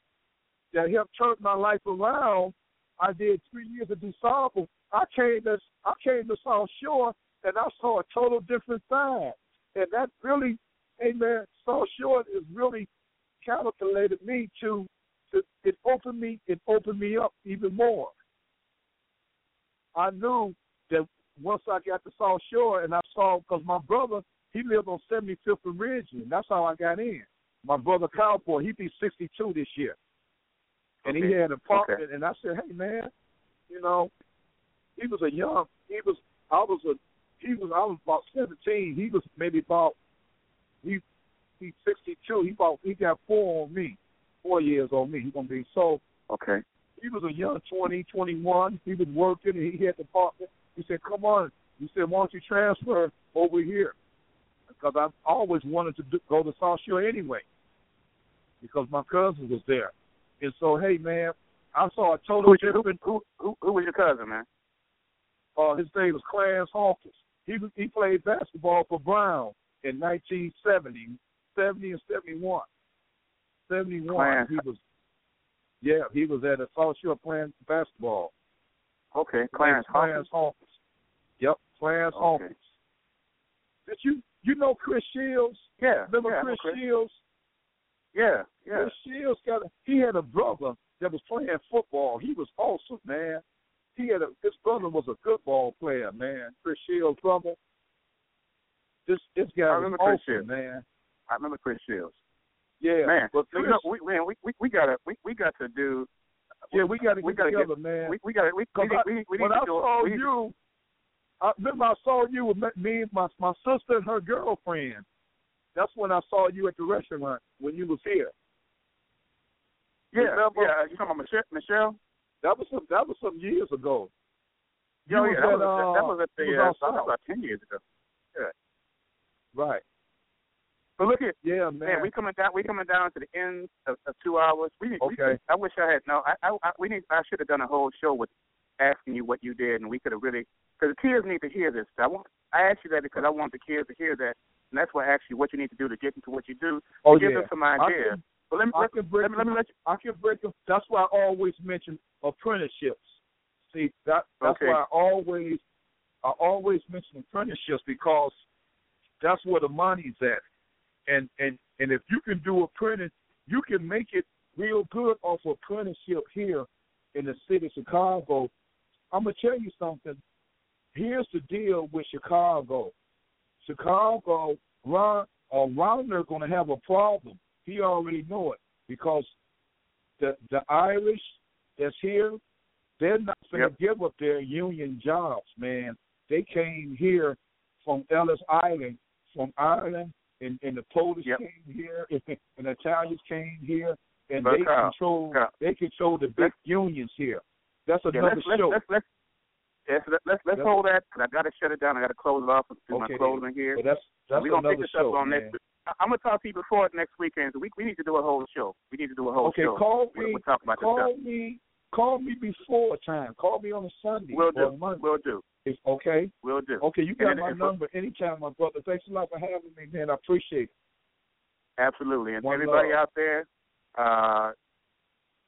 that helped turn my life around. I did three years of DuSable. I came to I came to South Shore and I saw a total different side. And that really, hey man, South Shore is really calculated me to, to it opened me it opened me up even more. I knew that once I got to South Shore and I saw because my brother he lived on 75th and Ridge, and that's how I got in. My brother Cowboy, he be 62 this year, and he had an apartment. And I said, hey man, you know, he was a young, he was, I was a, he was, I was about 17. He was maybe about, he, he's 62. He about, he got four on me, four years on me. He gonna be so Okay. he was a young 20, 21. He was working and he had the apartment. He said, come on. He said, why don't you transfer over here? Because I've always wanted to do, go to South Shore anyway because my cousin was there. And so, hey, man, I saw a total Who, different. who, who, who was your cousin, man? Uh, his name was Clarence Hawkins. He was, he played basketball for Brown in 1970, 70 and 71. 71. He was, yeah, he was at a South Shore playing basketball. Okay, Clarence Clarence Hawkins. Hawkins. Yep, Clarence Okay. Hawkins. Did you you know Chris Shields? Yeah. Remember yeah, Chris, Chris. Shields? Yeah, yeah. Chris Shields got a, he had a brother that was playing football. He was awesome, man. He had a his brother was a good ball player, man. Chris Shields' brother. This this guy I was remember Chris awesome, Shields. man. I remember Chris Shields. Yeah, man, but Chris, you know, we, man, we, we, we gotta, we, we got to do. yeah, we got to we get gotta together, get, man. We, we got to, we, we, I, we, need- we need when to I do. saw we you, I remember I saw you with me- me and my my sister and her girlfriend. That's when I saw you at the restaurant when you was here. Yeah, Remember? yeah. You talking about Michelle? Michelle? That was some that was some years ago. You Yeah, yeah. That at, was, uh, that was at the was uh, that was about ten years ago. Yeah. Right. But look at Yeah, man. man, we coming down. We coming down to the end of, of two hours. We, need we Okay. I wish I had no. I, I, I we need. I should have done a whole show with asking you what you did, and we could have really because the kids need to hear this. I want. I asked you that because I want the kids to hear that, and that's why I asked you what you need to do to get into what you do. oh give yeah. them some can, But let me I let, can break let me let me let you. I can break them. That's why I always mention apprenticeships. See that that's Okay. why I always I always mention apprenticeships because that's where the money's at. And and and if you can do apprentice, you can make it real good off apprenticeship here in the city of Chicago. I'm gonna tell you something. Here's the deal with Chicago. Chicago, Rahm uh, or Ronner gonna have a problem. He already know it because the the Irish that's here, they're not going to give up their union jobs, man. They came here from Ellis Island, from Ireland, and, and the Polish Yep. came here, and the Italians came here, and But, they Carl, control Carl. they control the big unions here. That's Yeah, another let's, let's, show. let's let's yes, let's let's, let's That's- hold that. 'cause I got to shut it down. I got to close it off and do Okay, my closing here. but that's that's We're gonna pick this show, up on man. next. I'm gonna talk to you before next weekend. So we we need to do a whole show. We need to do a whole okay, show. call We'll, me. we'll talk about this call stuff. me. Call me before time. Call me on a Sunday We'll do. Monday. We'll do. It's okay. We'll do. Okay, you got then- my and number anytime, my brother. Thanks a lot for having me, man. I appreciate it. Absolutely. And One everybody love. out there, uh,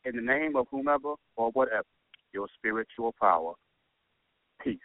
in the name of whomever or whatever, your spiritual power. Peace.